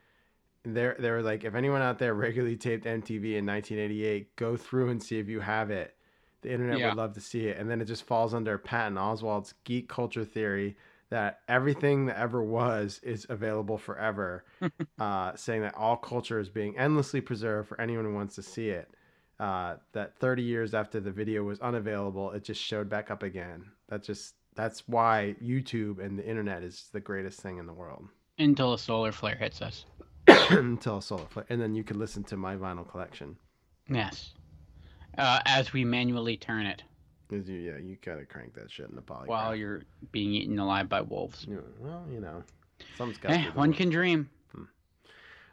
And They're, they were like, if anyone out there [LAUGHS] regularly taped MTV in 1988, go through and see if you have it. The internet Yeah. would love to see it. And then it just falls under Patton Oswalt's geek culture theory that everything that ever was is available forever, [LAUGHS] uh, saying that all culture is being endlessly preserved for anyone who wants to see it. Uh, that 30 years after the video was unavailable, it just showed back up again. That just that's why YouTube and the internet is the greatest thing in the world. until a solar flare hits us [COUGHS] Until a solar flare, and then you can listen to my vinyl collection. yes uh, as we manually turn it 'Cause you, yeah, you gotta crank that shit in the polygraph. while you're being eaten alive by wolves You know, well, you know, some's got. Eh, hey, one can dream hmm.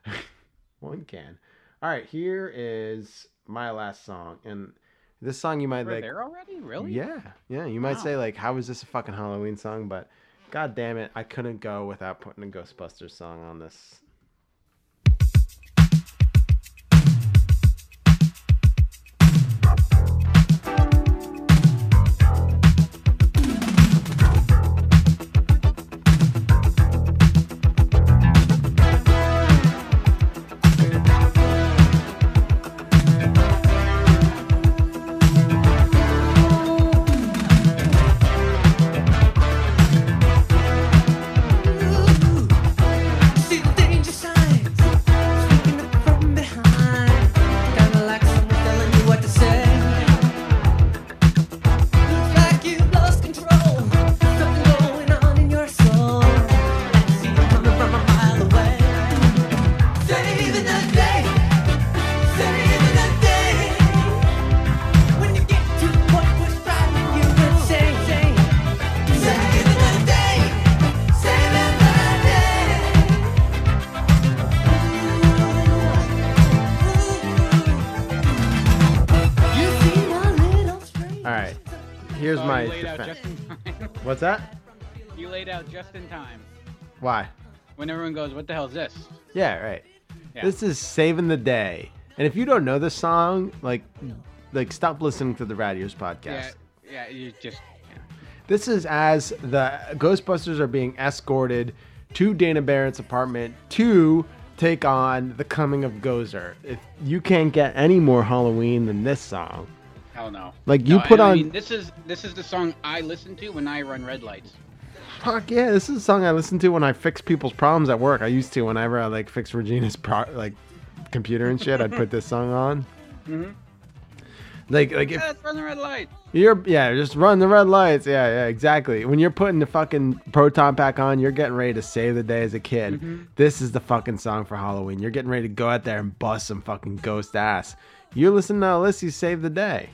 [LAUGHS] One can. All right, here is my last song, and this song you might We're like. there already really Yeah, yeah. You might Wow. say like, how is this a fucking Halloween song? But god damn it, I couldn't go without putting a Ghostbusters song on this. What's that? you laid out just in time Why? when everyone goes what the hell is this Yeah, right. Yeah. This is saving the day. And if you don't know this song, like, like stop listening to the Rad Ears podcast. yeah yeah you just This is as the Ghostbusters are being escorted to Dana Barrett's apartment to take on the coming of Gozer. If you can't get any more Halloween than this song. Hell no. Like, you No, put I on- mean, this is this is the song I listen to when I run red lights. Fuck yeah, this is a song I listen to when I fix people's problems at work. I used to whenever I like fix Regina's pro- like computer and shit, I'd put this song on. Mm-hmm. Like like if Yeah, let's run the red light. You're yeah, just run the red lights. Yeah, yeah, exactly. When you're putting the fucking proton pack on, you're getting ready to save the day as a kid. Mhm. This is the fucking song for Halloween. You're getting ready to go out there and bust some fucking ghost ass. You listen to Alessi's Save the Day.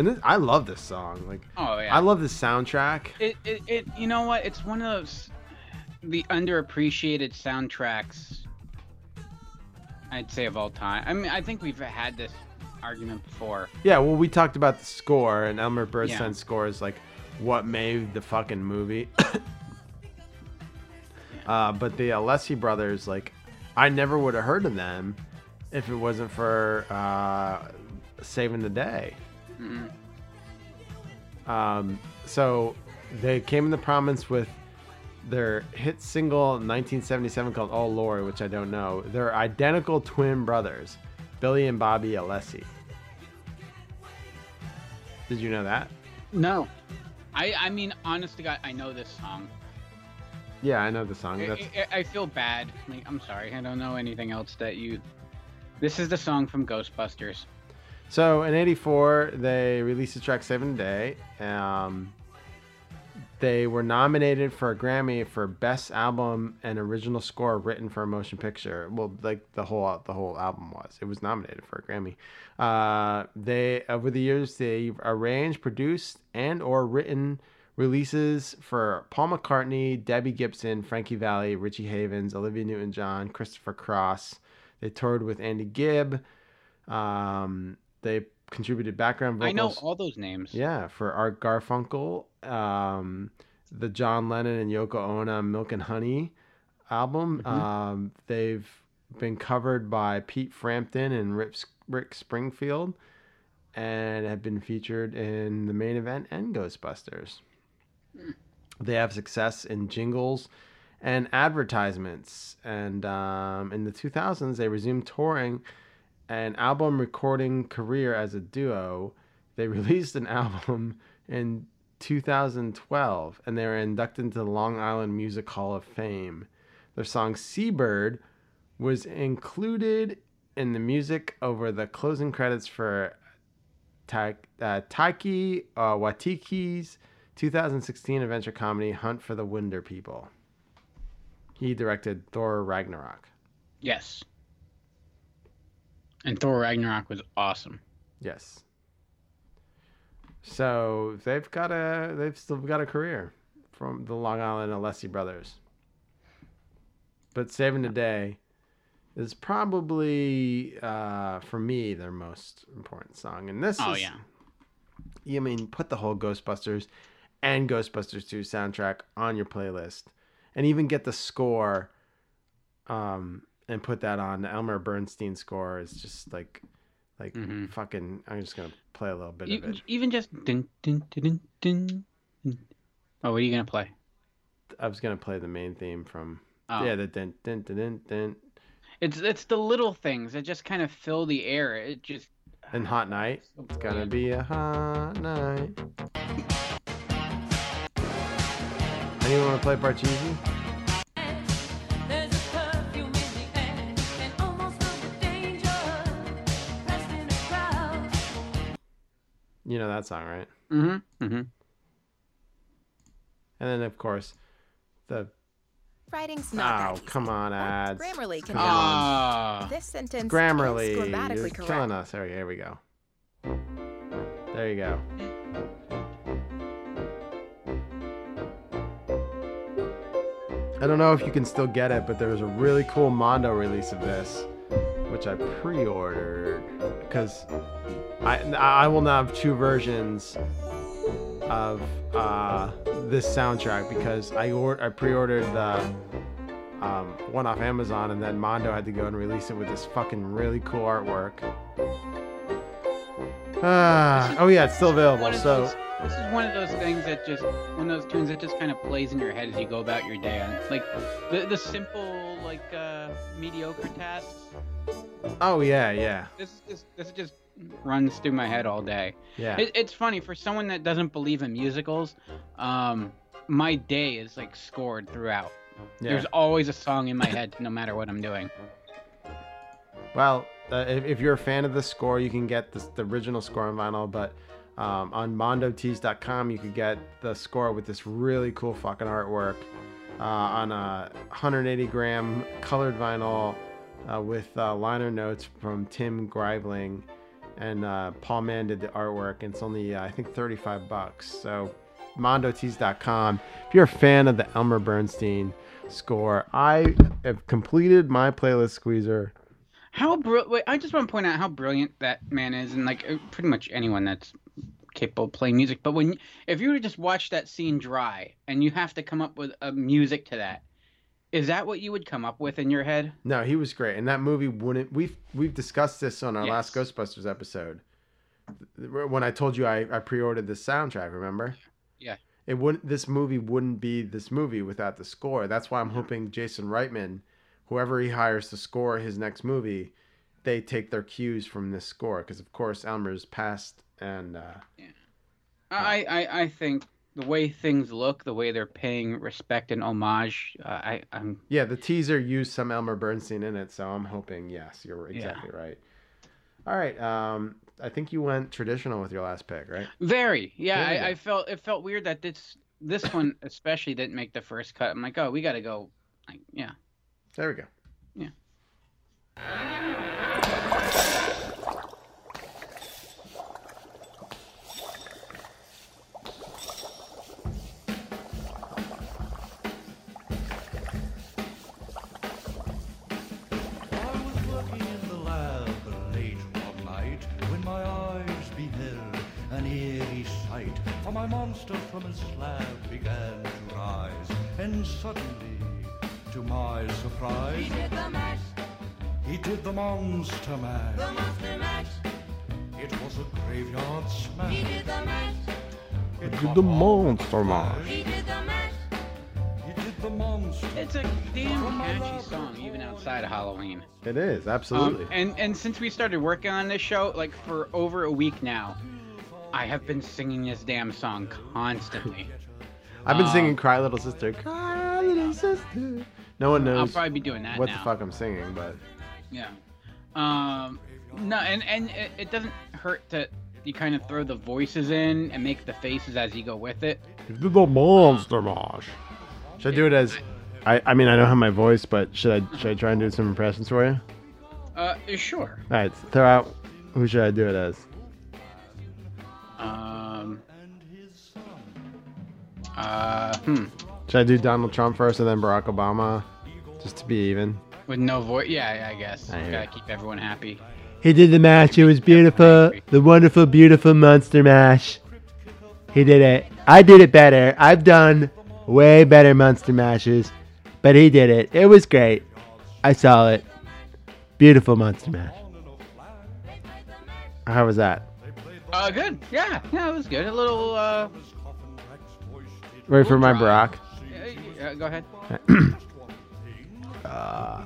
And this, I love this song. Like Oh yeah. I love this soundtrack. It, it it you know what? It's one of those the underappreciated soundtracks I'd say of all time. I mean, I think we've had this argument before. Yeah, well, we talked about the score, and Elmer Bernstein's Yeah. score is like what made the fucking movie. [COUGHS] uh, but the Alessi brothers, like, I never would have heard of them if it wasn't for uh, Saving the Day. Mhm. Um, so they came into prominence with their hit single in 1977 called "Oh Lord," which I don't know. They're identical twin brothers, Billy and Bobby Alessi. Did you know that? No. I I mean, honest to God, I know this song. Yeah, I know the song. I, I, I feel bad. Like, I'm sorry. I don't know anything else that you. This is the song from Ghostbusters. So in '84 they released the track Seven Day. Um, they were nominated for a Grammy for Best Album and Original Score written for a motion picture. Well, like the whole the whole album was. It was nominated for a Grammy. Uh, they over the years they've arranged, produced, and or written releases for Paul McCartney, Debbie Gibson, Frankie Valli, Richie Havens, Olivia Newton-John, Christopher Cross. They toured with Andy Gibb. Um, they contributed background vocals. I know all those names. Yeah, for Art Garfunkel, um, the John Lennon and Yoko Ono "Milk and Honey" album. Um, they've been covered by Pete Frampton and Rick, Rick Springfield, and have been featured in the main event and Ghostbusters. They have success in jingles and advertisements, and um, in the 2000s they resumed touring an album recording career as a duo. They [LAUGHS] released an album in 2012 and they were inducted into the Long Island Music Hall of Fame. Their song Seabird was included in the music over the closing credits for Ta- uh, Taika uh, Waititi's 2016 adventure comedy Hunt for the Wilderpeople. He directed Thor Ragnarok. Yes. And Thor Ragnarok was awesome. Yes. So they've got a they've still got a career from the Long Island Alessi brothers. But Saving the Day is probably uh, for me their most important song. And this Oh, is yeah. You mean put the whole Ghostbusters and Ghostbusters 2 soundtrack on your playlist and even get the score um and put that on Elmer Bernstein score is just like like mm-hmm. fucking I'm just gonna play a little bit of Even, it. even just dun, dun, dun, dun, dun. Oh, what are you gonna play? I was gonna play the main theme from Oh. yeah the dun, dun, dun, dun, dun, It's it's the little things that just kind of fill the air. It just and Hot [SIGHS] Night. It's gonna be a hot night. [LAUGHS] Anyone wanna play Parcheesi? You know that song, right? Mm-hmm. Mm-hmm. And then of course the Writing's not Oh, that easy. come on, ads. Grammarly can Come help. on. This sentence Grammarly, is you're grammatically killing us. There, here we go. There you go. I don't know if you can still get it, but there was a really cool Mondo release of this, which I pre-ordered because I I will now have two versions of uh, this soundtrack because I or, I pre-ordered the um, one off Amazon and then Mondo had to go and release it with this fucking really cool artwork. [SIGHS] Ah, oh yeah, it's still available. So those- this is one of those things that just one of those tunes that just kind of plays in your head as you go about your day. On like the the simple like uh, mediocre tasks. oh yeah, yeah, This is just this just runs through my head all day. yeah. It, it's funny for someone that doesn't believe in musicals. Um, my day is like scored throughout. Yeah. There's always a song in my head, no matter what I'm doing. Well, uh, if, if you're a fan of the score, you can get this, the original score on vinyl, but um, on mondotees.com, you could get the score with this really cool fucking artwork uh, on a 180 gram colored vinyl uh, with uh, liner notes from Tim Greiving and uh, Paul Mann did the artwork. And it's only, uh, I think, 35 bucks. So, mondotees.com. If you're a fan of the Elmer Bernstein score, I have completed my playlist squeezer How br- wait, I just want to point out how brilliant that man is, and like pretty much anyone that's capable of playing music. But when if you were to just watch that scene dry, and you have to come up with a music to that, is that what you would come up with in your head? No, he was great, and that movie wouldn't. We've we've discussed this on our last Ghostbusters episode. When I told you I, I pre-ordered the soundtrack, remember? Yeah. It wouldn't. This movie wouldn't be this movie without the score. That's why I'm hoping Jason Reitman, whoever he hires to score his next movie, they take their cues from this score because of course Elmer's passed and uh, I, I I think the way things look, the way they're paying respect and homage, uh, I I'm yeah, the teaser used some Elmer Bernstein in it, so I'm hoping yes, you're Yeah. exactly right. All right, um, I think you went traditional with your last pick, right? very yeah. I. I felt it felt weird that this this one especially didn't make the first cut. I'm like, oh, we got to go. Like, yeah. There we go. Yeah. My monster from his slab began to rise, and suddenly, to my surprise, He did the mash, he did the monster mash. the monster mash. It was a graveyard smash. He did the mash, It Did the monster mash. he did the mash. He did the monster. It's a damn catchy song, even outside of Halloween. It is Um, absolutely. and and since we started working on this show, like for over a week now, I have been singing this damn song constantly. I've been um, singing "Cry Little Sister." Cry Little Sister. No one knows. I'll probably be doing that what now. the fuck I'm singing, but Yeah. Um. No, and and it, it doesn't hurt to you kind of throw the voices in and make the faces as you go with it. You the monster mash. Should I do it as? I, I mean I don't have my voice, but should I should I try and do some impressions for you? Uh, sure. All right, throw out. Who should I do it as? Uh. Hmm. Should I do Donald Trump first and then Barack Obama, just to be even? With no voice. Yeah, I guess. I Gotta keep everyone happy. He did the mash. It was beautiful. The wonderful, beautiful monster mash. He did it. I did it better. I've done way better monster mashes, but he did it. It was great. I saw it. Beautiful monster mash. How was that? Uh, good. Yeah, yeah, it was good. A little. Uh. Ready for my Barack? yeah, yeah, go ahead. [CLEARS THROAT] Uh,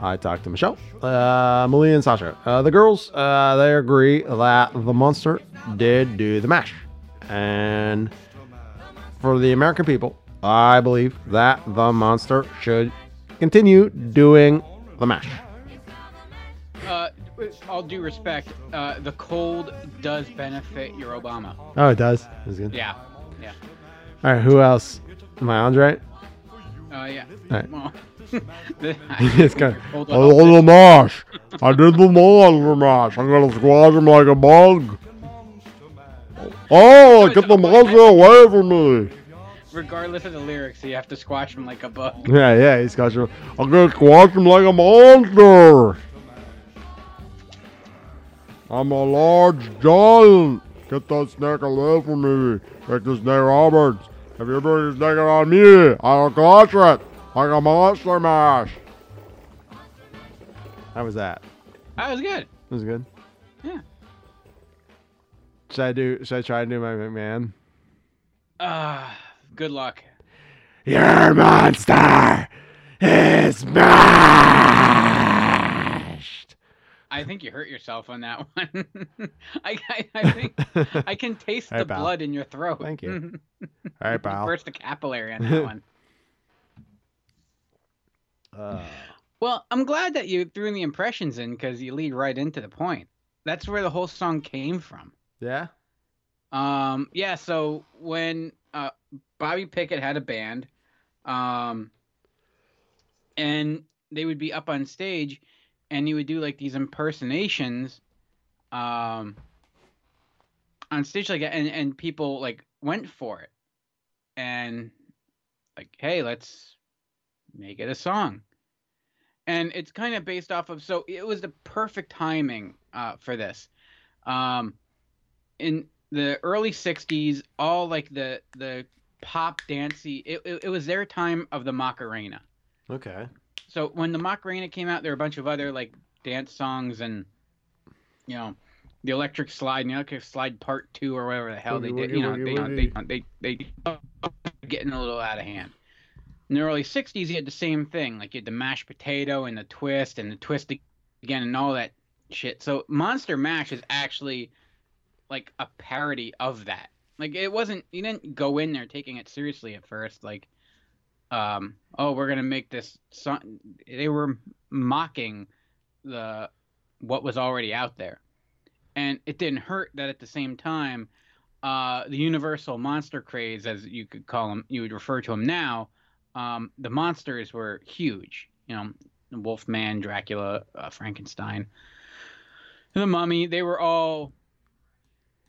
I talked to Michelle, uh, Malia, and Sasha. Uh, the girls, uh, they agree that the monster did do the mash. And for the American people, I believe that the monster should continue doing the mash. Uh, all due respect, uh, the cold does benefit your Obama. Oh, it does. That's good. Yeah, yeah. All right, who else? Am I on right? Uh, yeah. All right. It's kind of, did the mash. I did the monster mash. I'm gonna squash him like a bug. Oh, get the monster away from me. Regardless of the lyrics, you have to squash him like a bug. [LAUGHS] Yeah, yeah, he's got you. I'm gonna squash him like a monster. I'm a large giant. Get that snake away from me. Jake the Snake Roberts. If you bring the snake on me, I'll crush it like a monster mash. How was that? That was good. That was good. Yeah. Should I do? Should I try to do my McMahon? Uh, good luck. Your monster is mashed. I think you hurt yourself on that [LAUGHS] one. I, I, I think [LAUGHS] I can taste Hey, the pal. blood in your throat. Thank you. [LAUGHS] All right, pal. Burst the capillary on that one. Uh, Well, I'm glad that you threw the impressions in because you lead right into the point. That's where the whole song came from. yeah. Um, yeah, so when uh, Bobby Pickett had a band, um, and they would be up on stage, and he would do like these impersonations, um, on stage like and and people like went for it, and like, hey, let's make it a song, and it's kind of based off of. So it was the perfect timing uh, for this. Um, in the early '60s, all like the the pop dancey. It, it, it was their time of the Macarena. Okay. So when the Macarena came out, there were a bunch of other like dance songs and you know the Electric Slide and the Electric Slide Part Two or whatever the hell they did. You know, they, they they they getting a little out of hand. In the early '60s, you had the same thing. Like you had the mashed potato and the twist and the twist again and all that shit. So Monster Mash is actually like a parody of that. Like it wasn't. You didn't go in there taking it seriously at first. Like um, oh, we're gonna make this song. They were mocking the what was already out there, and it didn't hurt that at the same time, uh, the Universal monster craze, as you could call them, you would refer to them now. Um, the monsters were huge. You know, Wolfman, Dracula, uh, Frankenstein, the Mummy. They were all.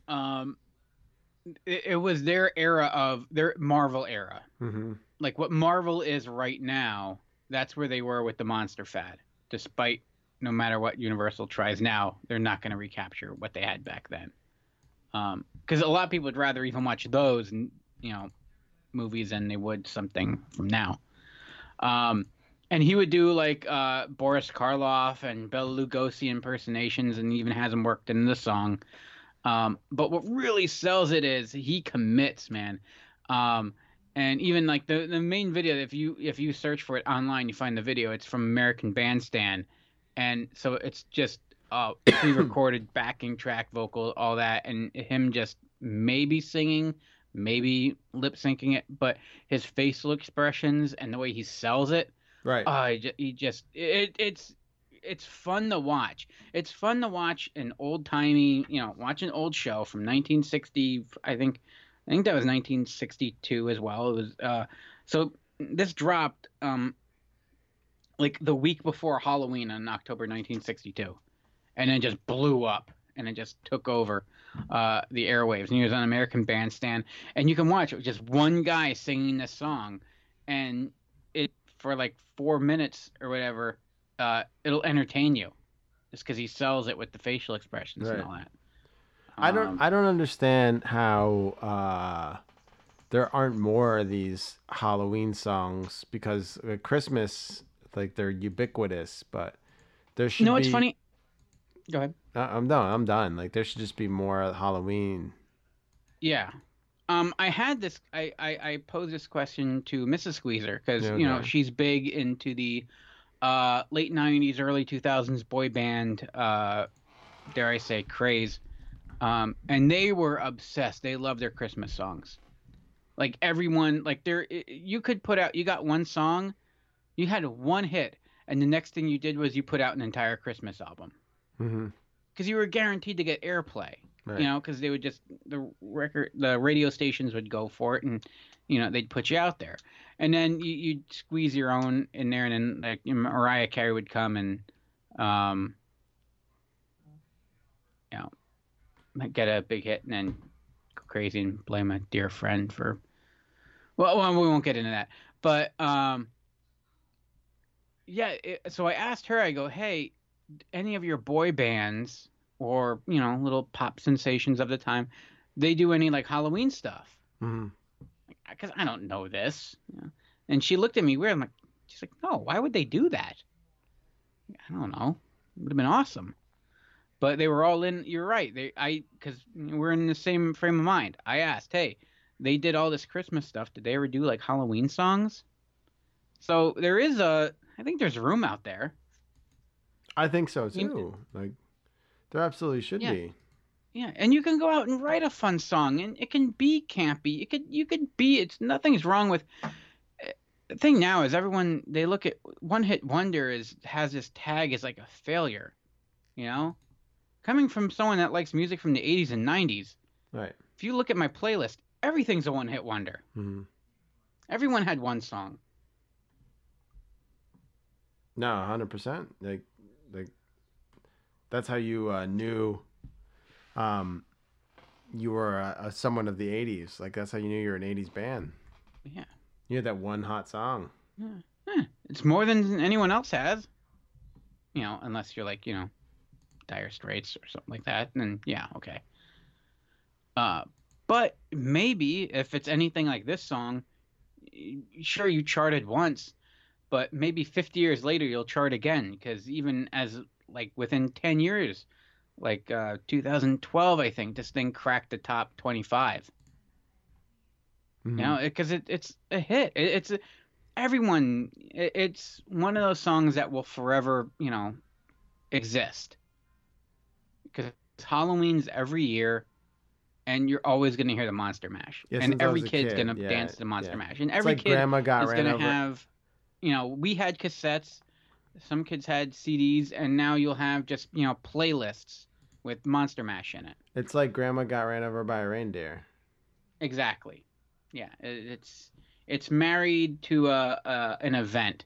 Um, it, it was their era of their Marvel era Mm-hmm. Like what Marvel is right now, that's where they were with the monster fad. Despite no matter what Universal tries now, they're not going to recapture what they had back then. Because a lot of people would rather even watch those, you know, movies than they would something from now. Um, and he would do like uh, Boris Karloff and Bela Lugosi impersonations, and even has them worked in the song. Um, but what really sells it is he commits, man. Um, and even like the the main video, if you if you search for it online, you find the video. It's from American Bandstand, and so it's just uh, [COUGHS] pre-recorded backing track vocal, all that, and him just maybe singing, maybe lip syncing it, but his facial expressions and the way he sells it, Right. uh, he ju- he just it it's it's fun to watch. It's fun to watch an old timey, you know, watch an old show from 1960. I think, I think that was 1962 as well. It was uh, so this dropped um, like the week before Halloween in October 1962, and then just blew up and it just took over uh, the airwaves. And he was on American Bandstand, and you can watch it just one guy singing this song, and it for like four minutes or whatever, uh, it'll entertain you, just because he sells it with the facial expressions and all that. I don't Um, I don't understand how uh, there aren't more of these Halloween songs because at Christmas like they're ubiquitous, but there should You know be what's funny? Go ahead. Uh, I'm done. I'm done. Like there should just be more Halloween. Yeah. Um, I had this. I, I, I posed this question to Mrs. Squeezer because you know she's big into the uh, late '90s, early 2000s boy band. Uh, dare I say craze? Um, and they were obsessed. They love their Christmas songs. Like everyone, like there, you could put out. You got one song, you had one hit, and the next thing you did was you put out an entire Christmas album Mm-hmm. because you were guaranteed to get airplay. Right. You know, because they would just the record, the radio stations would go for it, and you know they'd put you out there, and then you, you'd squeeze your own in there, and then like Mariah Carey would come and, um, you know, get a big hit, and then go crazy and blame a dear friend for. Well, well we won't get into that, but um. Yeah, it, so I asked her. I go, "Hey, any of your boy bands or you know little pop sensations of the time they do any like halloween stuff Mm-hmm. because i don't know this you know? and she looked at me weird i'm like she's like no why would they do that i don't know it would have been awesome but they were all in you're right they i because we're in the same frame of mind i asked hey they did all this christmas stuff did they ever do like halloween songs so there is a i think there's room out there I think so You- too. Like there absolutely should Yeah. be. Yeah, and you can go out and write a fun song, and it can be campy. It could, you could be. It's nothing's wrong with. eh, The thing now is everyone they look at one hit wonder is has this tag as like a failure, you know, coming from someone that likes music from the '80s and '90s. Right. If you look at my playlist, everything's a one hit wonder. Mm-hmm. Everyone had one song. No, hundred percent. Like, like that's how you uh, knew, um, you were a, a someone of the '80s. Like that's how you knew you were an '80s band. Yeah. You had that one hot song. Yeah. Eh, It's more than anyone else has. you know, unless you're like, you know, Dire Straits or something like that, then yeah, okay. Uh, but maybe if it's anything like this song, sure you charted once, but maybe 50 years later you'll chart again because even as like within 10 years, like uh, 2012, I think this thing cracked the top 25. You know, because it, it's a hit. It, it's a, everyone. It, it's one of those songs that will forever, you know, exist. Halloween's every year, and you're always going to hear the Monster Mash, Yeah, and every kid's kid, going to yeah, dance to the Monster yeah. Mash, and every like kid is going to have. You know, we had cassettes. Some kids had CDs, and now you'll have just you know playlists with Monster Mash in it. It's like grandma got ran over by a reindeer. Exactly. Yeah, it's it's married to a, a an event,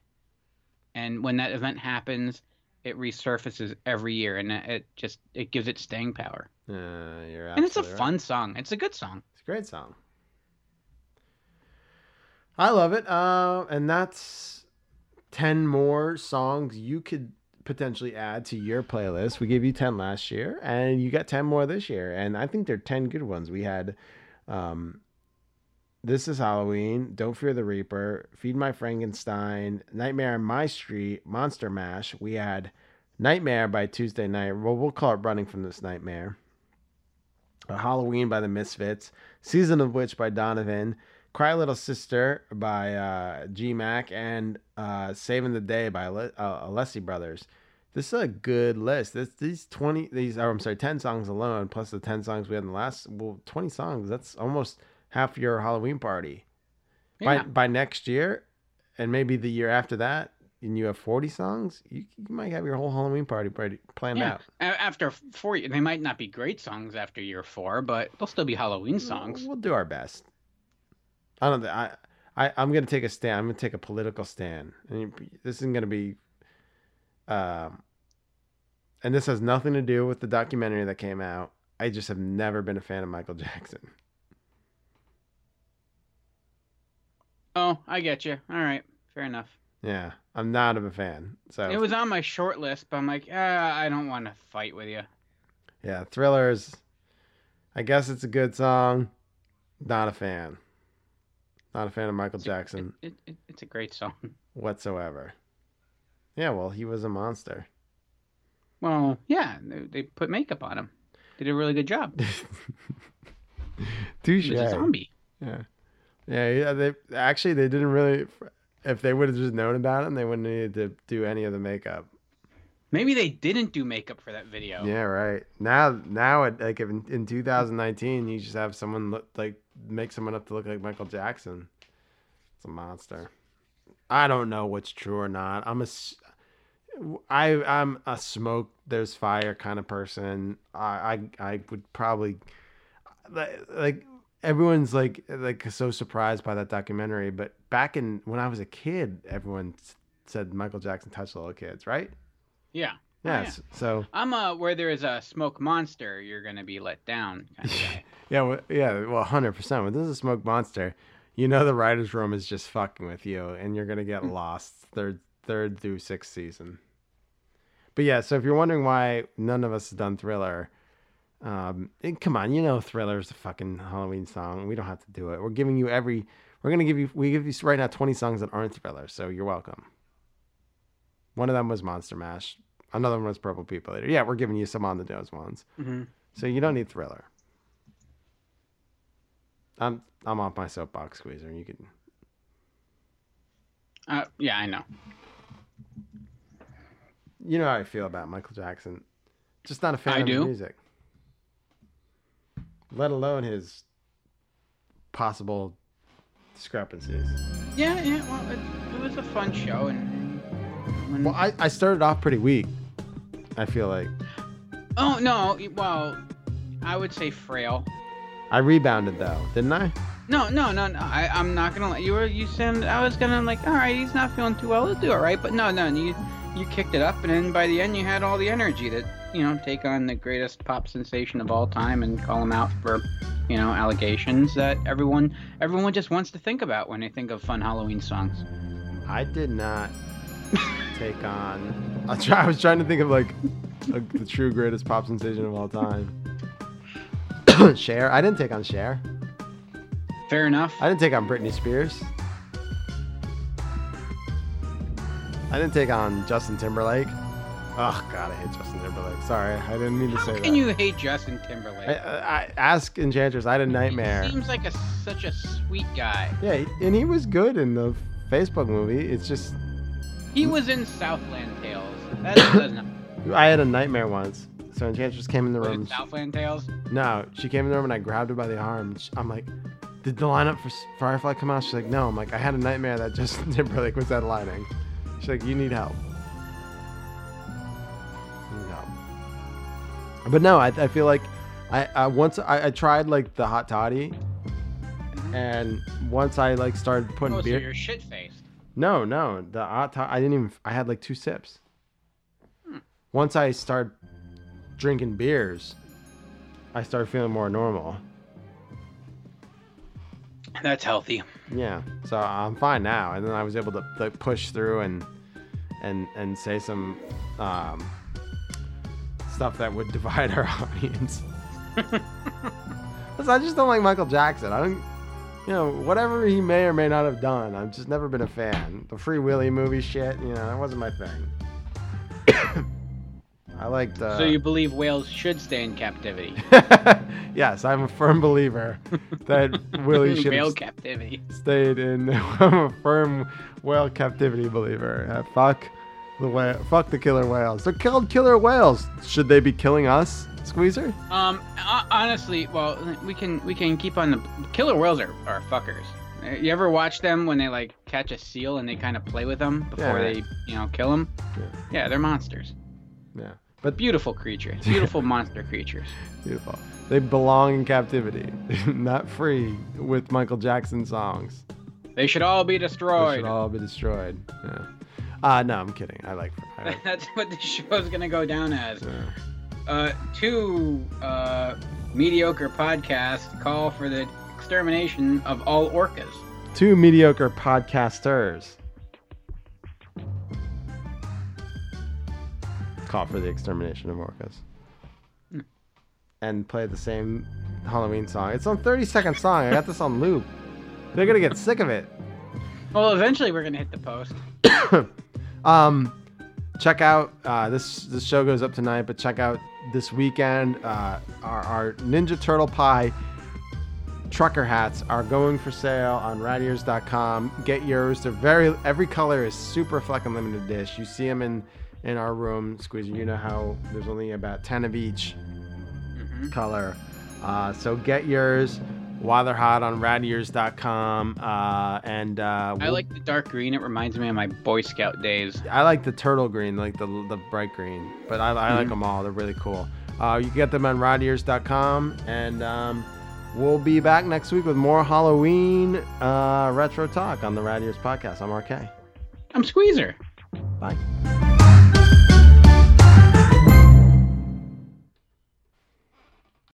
and when that event happens, it resurfaces every year, and it just it gives it staying power. Uh, you're and it's a right. fun song. It's a good song. It's a great song. I love it. Uh, and that's 10 more songs you could potentially add to your playlist. We gave you 10 last year, and you got 10 more this year. And I think they're 10 good ones. We had um, This is Halloween, Don't Fear the Reaper, Feed My Frankenstein, Nightmare on My Street, Monster Mash. We had Nightmare by Tuesday Knight. Well, we'll call it Running from This Nightmare. Halloween by the Misfits, Season of Witch by Donovan, Cry Little Sister by uh, G Mac, and uh, Saving the Day by Le- uh, Alessi Brothers. This is a good list. This these twenty these or I'm sorry, ten songs alone, plus the ten songs we had in the last well, twenty songs. That's almost half your Halloween party. Yeah. By by next year, and maybe the year after that, and you have forty songs, you, you might have your whole Halloween party party planned Yeah. out. After four, they might not be great songs after year four, but they'll still be Halloween songs. We'll do our best. I don't. I, I I'm gonna take a stand. I'm gonna take a political stand, and this isn't gonna be. Um. And this has nothing to do with the documentary that came out. I just have never been a fan of Michael Jackson. Oh, I get you. All right, fair enough. Yeah, I'm not of a fan. So It was on my short list, but I'm like, ah, I don't want to fight with you. yeah, Thrillers. I guess it's a good song. Not a fan. Not a fan of Michael Jackson It, it, it's a great song. whatsoever. Yeah, well, he was a monster. Well, yeah, they, they put makeup on him. Did a really good job. Touche. [LAUGHS] He was a zombie. Yeah. Yeah, yeah. They actually they didn't really. If they would have just known about him, they wouldn't need to do any of the makeup. Maybe they didn't do makeup for that video. Yeah, right. Now, now, it, like in, in 2019, you just have someone look like make someone up to look like Michael Jackson. It's a monster. I don't know what's true or not. I'm a, I I'm a smoke. There's fire kind of person. I I, I would probably like everyone's like like so surprised by that documentary. But back in when I was a kid, everyone said Michael Jackson touched little kids, right? Yeah. Oh, yeah. Yes. So I'm uh where there is a smoke monster, you're gonna be let down [LAUGHS] kind of. Yeah, well, yeah, well, hundred percent. When this is a smoke monster, you know the writers' room is just fucking with you, and you're gonna get lost third, third through sixth season. But yeah, so if you're wondering why none of us has done Thriller, um, and come on, you know Thriller's a fucking Halloween song. We don't have to do it. We're giving you every. We're gonna give you. We give you right now twenty songs that aren't Thriller, so you're welcome. One of them was Monster Mash. Another one was Purple People Eater. Yeah, we're giving you some on the nose ones. Mhm. So you don't need Thriller. I'm I'm off my soapbox squeezer. You can Uh, yeah, I know. you know how I feel about Michael Jackson. Just not a fan I of do. music. Let alone his possible discrepancies. Yeah, yeah. Well, it, it was a fun show, and. Well, I, I started off pretty weak. I feel like oh no, well, I would say frail. I rebounded though, didn't I? No, no, no, no. I, I'm not gonna let you. Were you said I was gonna like, all right, he's not feeling too well. Let's do it, right? But no, no, you you kicked it up, and then by the end, you had all the energy that you know take on the greatest pop sensation of all time and call him out for you know allegations that everyone everyone just wants to think about when they think of fun Halloween songs. I did not. [LAUGHS] take on. I, try, I was trying to think of like, like the true greatest pop sensation of all time. [COUGHS] Cher. I didn't take on Cher. Fair enough. I didn't take on Britney Spears. I didn't take on Justin Timberlake. Oh God, I hate Justin Timberlake. Sorry, I didn't mean to say How that. can you hate Justin Timberlake? I, I, I ask Enchantress. I had a nightmare. He seems like a such a sweet guy. Yeah, and he was good in the Facebook movie. It's just He was in Southland Tales. That [COUGHS] doesn't. I had a nightmare once. So Enchantress came in the Was room. Southland Tales? No, she came in the room and I grabbed her by the arm. I'm like, "Did the lineup for Firefly come out?" She's like, "No." I'm like, "I had a nightmare that Justin [LAUGHS] Timberlake was headlining." She's like, "You need help." You need help. But no, I, I feel like I, I once I, I tried like the hot toddy, mm-hmm. and once I like started putting Oh, so beer. you're shit faced. No, no, the hot toddy. I didn't even. I had like two sips. Hmm. Once I started drinking beers, I started feeling more normal. That's healthy. Yeah, so I'm fine now. And then I was able to like, push through and and and say some um, stuff that would [LAUGHS] divide our audience. I just don't like Michael Jackson. I don't, you know, whatever he may or may not have done. I've just never been a fan. The Free Willy movie shit, you know, that wasn't my thing. I like Uh, so you believe whales should stay in captivity? [LAUGHS] yes, I'm a firm believer [LAUGHS] that Willy should Whale captivity. stayed in. [LAUGHS] I'm a firm whale captivity believer. Uh, fuck the whale. Fuck the killer whales. They're killed killer whales. Should they be killing us, Squeezer? Um, honestly, well, we can we can keep on the killer whales are, are fuckers. Uh, You ever watch them when they like catch a seal and they kind of play with them before Yeah. they you know kill them? Yeah. they're monsters. Yeah, but beautiful creatures, beautiful [LAUGHS] monster creatures. Beautiful. They belong in captivity, [LAUGHS] not free with Michael Jackson songs. They should all be They destroyed. should all be destroyed. Yeah. Uh, no, I'm kidding. I like. I like [LAUGHS] That's what the show's gonna go down as. Uh, two uh, mediocre podcasts call for the extermination of all orcas. two mediocre podcasters. For the extermination of orcas. And play the same Halloween song. It's on 30 second song. I got this on loop. They're gonna get sick of it. Well, eventually we're gonna hit the post. [COUGHS] Um, check out uh, this. This show goes up tonight, but check out this weekend. Uh, our, our Ninja Turtle Pie trucker hats are going for sale on radears.com. Get yours. They're very every color is super fucking limited dish. You see them in in our room, Squeezer. You know how there's only about ten of each color. Uh, so get yours while they're hot on radears.com. Uh, and uh, I we'll- like the dark green. It reminds me of my Boy Scout days. I like the turtle green, like the the bright green, but I, I like Mhm. them all. They're really cool. Uh, you can get them on radears.com, and um, we'll be back next week with more Halloween uh, retro talk on the Rad Ears podcast. I'm RK. I'm Squeezer. Bye.